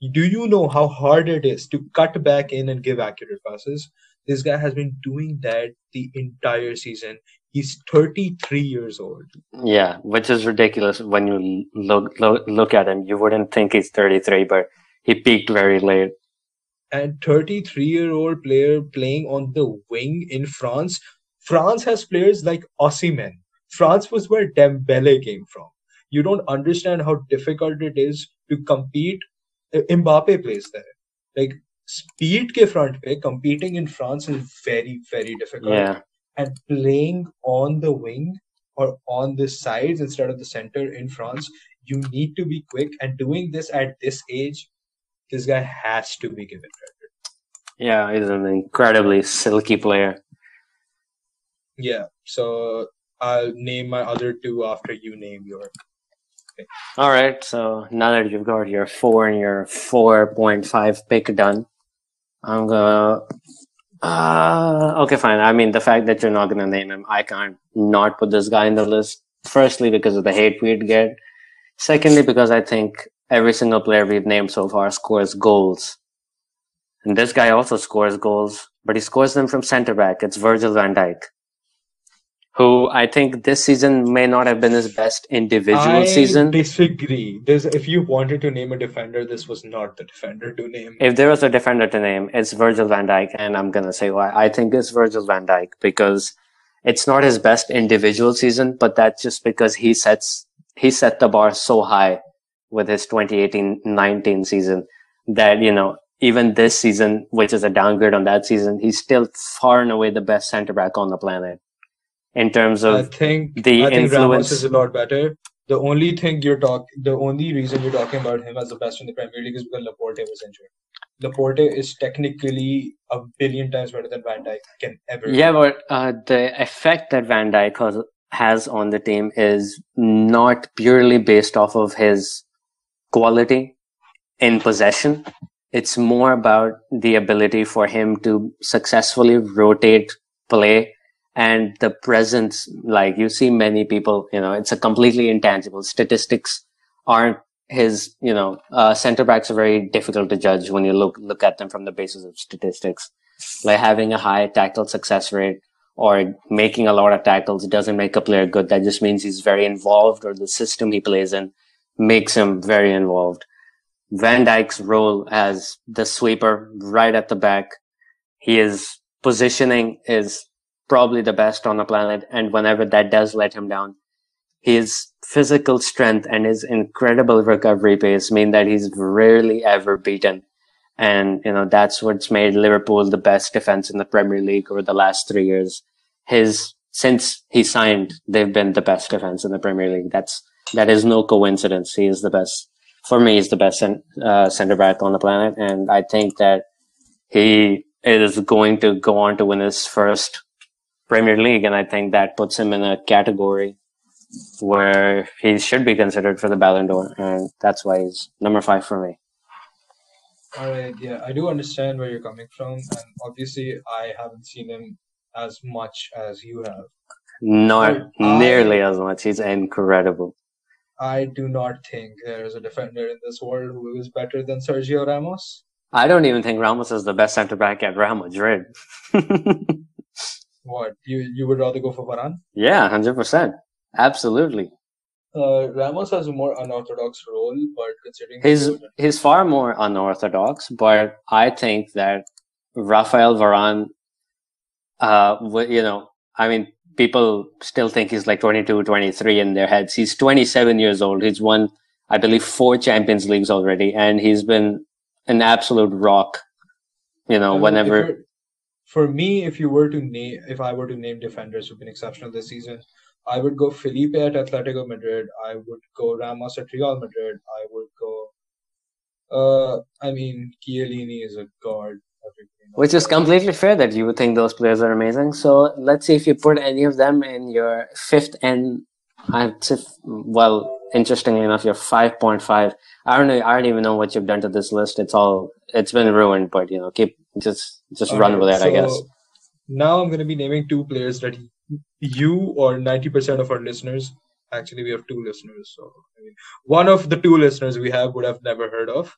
Do you know how hard it is to cut back in and give accurate passes? This guy has been doing that the entire season. He's 33 years old. Yeah, which is ridiculous when you look look, look at him. You wouldn't think he's 33, but he peaked very late. and 33 year old player playing on the wing in France. France has players like Osimhen. France was where Dembele came from. You don't understand how difficult it is to compete. Mbappe plays there. Like speed ke front pe competing in France is very very difficult. Yeah, And playing on the wing or on the sides instead of the center in France, you need to be quick. And doing this at this age, this guy has to be given credit. Yeah, he's an incredibly silky player. Yeah. So I'll name my other two after you name your. All right. So now that you've got your four and your four point five pick done, I'm gonna. Uh, okay, fine. I mean, the fact that you're not gonna name him, I can't not put this guy in the list. Firstly, because of the hate we'd get. Secondly, because I think every single player we've named so far scores goals. And this guy also scores goals, but he scores them from center back. It's Virgil van Dijk who I think this season may not have been his best individual I season. disagree. There's, if you wanted to name a defender, this was not the defender to name. If there was a defender to name, it's Virgil van Dijk, and I'm gonna say why. I think it's Virgil van Dijk because it's not his best individual season, but that's just because he sets he set the bar so high with his 2018-19 season that you know even this season, which is a downgrade on that season, he's still far and away the best center back on the planet in terms of I think the I think Ramos influence. is a lot better. The only thing you're talking, the only reason you're talking about him as the best in the Premier League is because Laporte was injured. Laporte is technically a billion times better than Van Dijk can ever. be. Yeah, but uh, the effect that Van Dijk has, has on the team is not purely based off of his quality in possession. It's more about the ability for him to successfully rotate play and the presence. Like you see many people, you know, it's a completely intangible. Statistics aren't his, you know, uh, center backs are very difficult to judge when you look look at them from the basis of statistics. Like having a high tackle success rate or making a lot of tackles doesn't make a player good. That just means he's very involved or the system he plays in makes him very involved. Van Dijk's role as the sweeper right at the back, he is positioning is probably the best on the planet. And whenever that does let him down, his physical strength and his incredible recovery pace mean that he's rarely ever beaten. And, you know, that's what's made Liverpool the best defense in the Premier League over the last three years. His, since he signed, they've been the best defense in the Premier League. That's, that is no coincidence. He is the best, for me, he's the best uh, center back on the planet. And I think that he is going to go on to win his first Premier League. And I think that puts him in a category where he should be considered for the Ballon d'Or. And that's why he's number five for me. All right. Yeah, I do understand where you're coming from, and obviously I haven't seen him as much as you have. Not I- nearly as much. He's incredible. I do not think there is a defender in this world who is better than Sergio Ramos. I don't even think Ramos is the best center back at Real Madrid. What you you would rather go for Varane? yeah, hundred percent. Absolutely. Uh, Ramos has a more unorthodox role, but considering He's goals- he's far more unorthodox, but I think that Rafael Varane, uh, you know, I mean, people still think he's like 22, 23 in their heads. He's 27 years old. He's won, I believe, four Champions Leagues already, and he's been an absolute rock. You know, whenever for me, if you were to name, if I were to name defenders who've been exceptional this season, I would go Felipe at Atletico Madrid. I would go Ramos at Real Madrid. I would go. Uh, I mean, Chiellini is a god. Which is completely fair that you would think those players are amazing. So let's see if you put any of them in your fifth and I'd say, well, interestingly enough, your five point five. I don't know. I don't even know what you've done to this list. It's all it's been ruined. But you know, keep just just run Alright, with it. I guess. Now I'm going to be naming two players that you or 90% of our listeners, actually, we have two listeners. So, I mean, one of the two listeners we have would have never heard of.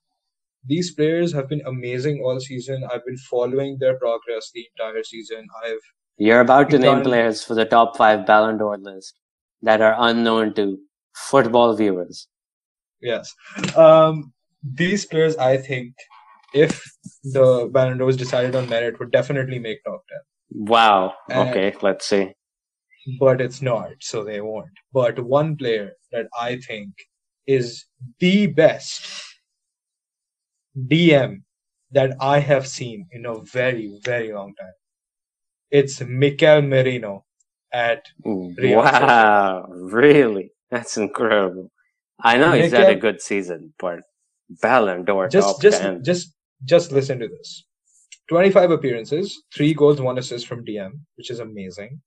These players have been amazing all season. I've been following their progress the entire season. I've You're about to name players for the top five Ballon d'Or list that are unknown to football viewers. Yes. Um, these players, I think, if the Ballon d'Or was decided on merit, would definitely make top 10. Wow. Uh, Okay, let's see. But it's not, so they won't. But one player that I think is the best DM that I have seen in a very, very long time. It's Mikel Merino at Real Wow, really? That's incredible. I know he's had a good season, but Ballon d'Or just top just 10. just just listen to this 25 appearances, three goals, one assist from DM, which is amazing.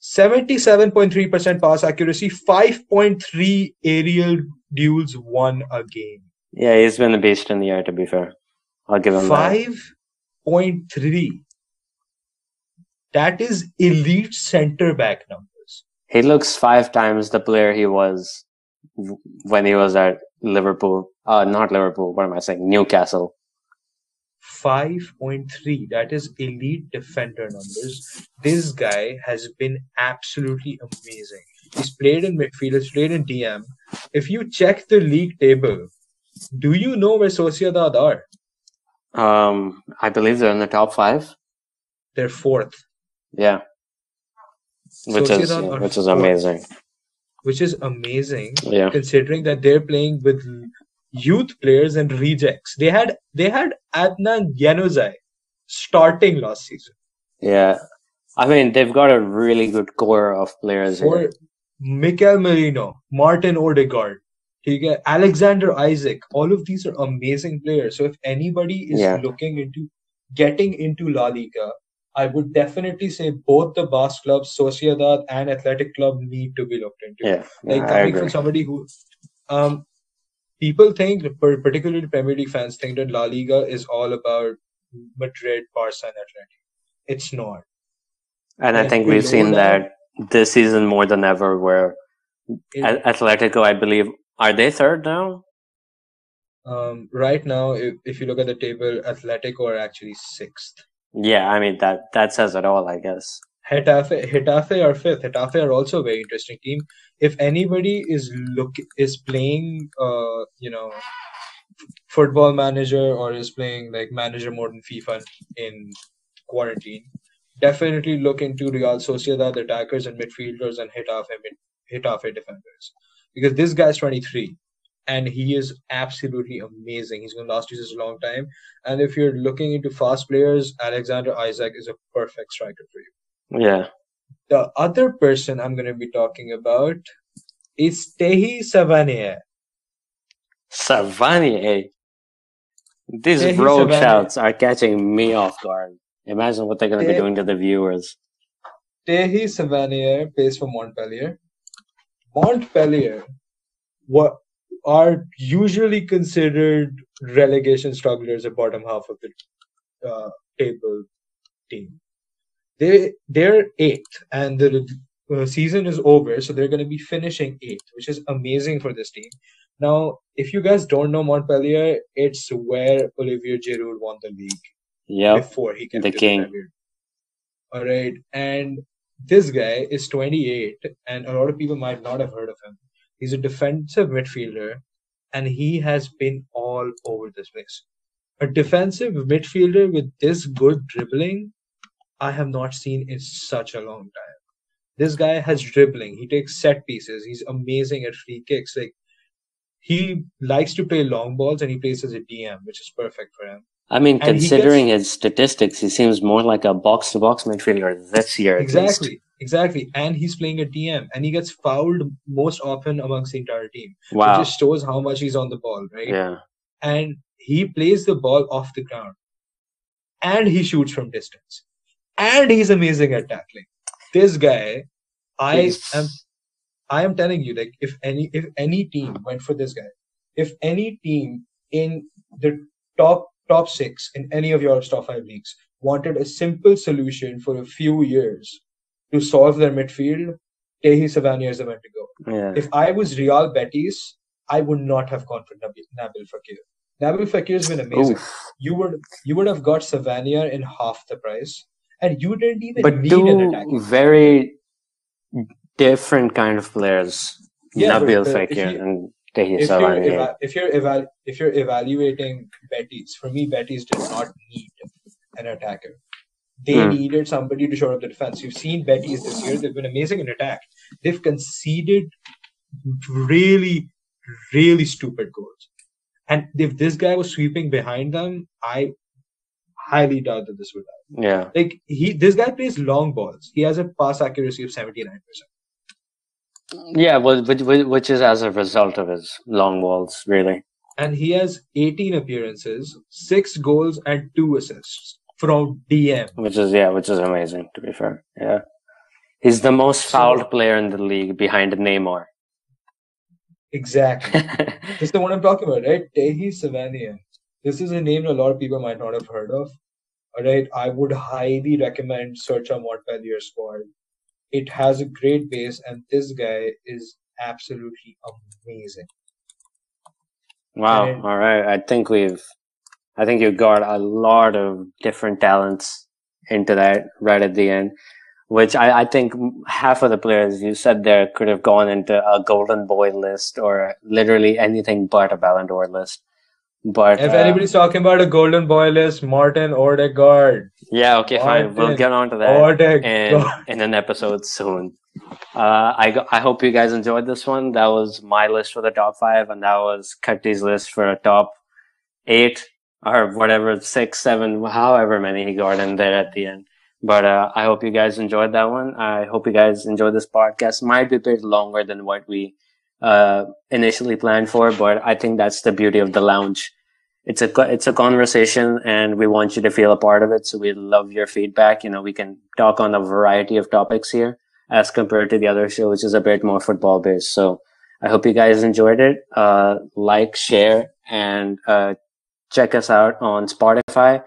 77.3% pass accuracy, 5.3 aerial duels won a game. Yeah, he's been a beast in the air, to be fair. I'll give him 5.3. That is elite center back numbers. He looks five times the player he was when he was at Liverpool. Uh, not Liverpool, what am I saying? Newcastle. 5.3 that is elite defender numbers this guy has been absolutely amazing he's played in midfield he's played in dm if you check the league table do you know where sociedad are Um, I believe they're in the top five. they're fourth Yeah. Which is Sociedad are which is fourth which is amazing yeah. considering that they're playing with youth players and rejects. They had they had Adnan Januzaj starting last season. Yeah. I mean, they've got a really good core of players. For here. Mikel Merino, Martin Odegaard, Alexander Isak, all of these are amazing players. So if anybody is yeah. looking into getting into La Liga, I would definitely say both the Basque clubs, Sociedad and Athletic Club, need to be looked into. Yeah. Like yeah, coming from somebody who, um, people think, particularly Premier League fans, think that La Liga is all about Madrid, Barca, and Athletic. It's not. And I and think we've seen that- that this season more than ever where It- Atletico, I believe, are they third now? Um, right now, if, if you look at the table, Atletico are actually sixth. Yeah, I mean that that says it all, I guess. Getafe, Getafe are fifth. Getafe are also a very interesting team. If anybody is look is playing, uh, you know, football manager or is playing like manager mode in FIFA in quarantine, definitely look into Real Sociedad the attackers and midfielders and Getafe mid, Getafe defenders because this guy's 23 and he is absolutely amazing. He's going to last you a long time. And if you're looking into fast players, Alexander Isak is a perfect striker for you. Yeah. The other person I'm going to be talking about is Téji Savanier. Savanier. These he's road Savanier. shouts are catching me off guard. Imagine what they're going to be doing to the viewers. Téji Savanier plays for Montpellier. Montpellier what are usually considered relegation strugglers at bottom half of the uh, table team. They they're eighth, and the uh, season is over, so they're going to be finishing eighth, which is amazing for this team. Now, if you guys don't know Montpellier, it's where Olivier Giroud won the league Yep. before he came the king. Premier. All right, and this guy is 28, and a lot of people might not have heard of him. He's a defensive midfielder, and he has been all over this place. A defensive midfielder with this good dribbling, I have not seen in such a long time. This guy has dribbling. He takes set pieces. He's amazing at free kicks. Like he likes to play long balls, and he plays as a DM, which is perfect for him. I mean, And considering his statistics, he seems more like a box to box midfielder this year. Exactly, exactly. And he's playing a DM, and he gets fouled most often amongst the entire team. Wow. It just shows how much he's on the ball, right? Yeah. And he plays the ball off the ground, and he shoots from distance, and he's amazing at tackling. This guy, I He's- am, I am telling you, like if any if any team went for this guy, if any team in the top top six in any of your top five leagues wanted a simple solution for a few years to solve their midfield, Téji Savanier is the man to go. Yeah. If I was Real Betis, I would not have gone for Nabil, Nabil Fekir. Nabil Fekir has been amazing. Oof. You would you would have got Savanier in half the price, and you didn't even But need an two attacking. very different kind of players. Yeah, Nabil but Fekir you- and Téji If you're eva- if you're eval- if you're evaluating Betis, for me, Betis did not need an attacker. They Hmm. needed somebody to shore up the defense. You've seen Betis this year; they've been amazing in attack. They've conceded really, really stupid goals. And if this guy was sweeping behind them, I highly doubt that this would happen. Yeah. Like he, this guy plays long balls. He has a pass accuracy of seventy nine percent. Yeah, well, which, which which is as a result of his long balls, really. and he has 18 appearances, six goals, and two assists from DM. Which is yeah, which is amazing to be fair. Yeah, he's the most fouled so, player in the league behind Neymar. Exactly. this is the one I'm talking about, right? Téji Savanian. This is a name a lot of people might not have heard of. All right, I would highly recommend search on what Montpellier squad. It has a great base, and this guy is absolutely amazing. Wow. And, all right. I think we've, I think you got a lot of different talents into that right at the end, which I, I think half of the players you said there could have gone into a golden boy list or literally anything but a Ballon d'Or list. But if uh, anybody's talking about a golden boy list, Martin Odegaard. Yeah, okay, Martin fine. We'll get on to that in, in an episode soon. Uh, I, I hope you guys enjoyed this one. That was my list for the top five, and that was Khatti's list for a top eight or whatever, six, seven, however many he got in there at the end. But uh, I hope you guys enjoyed that one. I hope you guys enjoyed this podcast. Might be a bit longer than what we uh, initially planned for, but I think that's the beauty of the lounge. It's a it's a conversation, and we want you to feel a part of it. So we love your feedback. You know, we can talk on a variety of topics here as compared to the other show, which is a bit more football based. So I hope you guys enjoyed it. Uh, like, share, and uh, check us out on Spotify.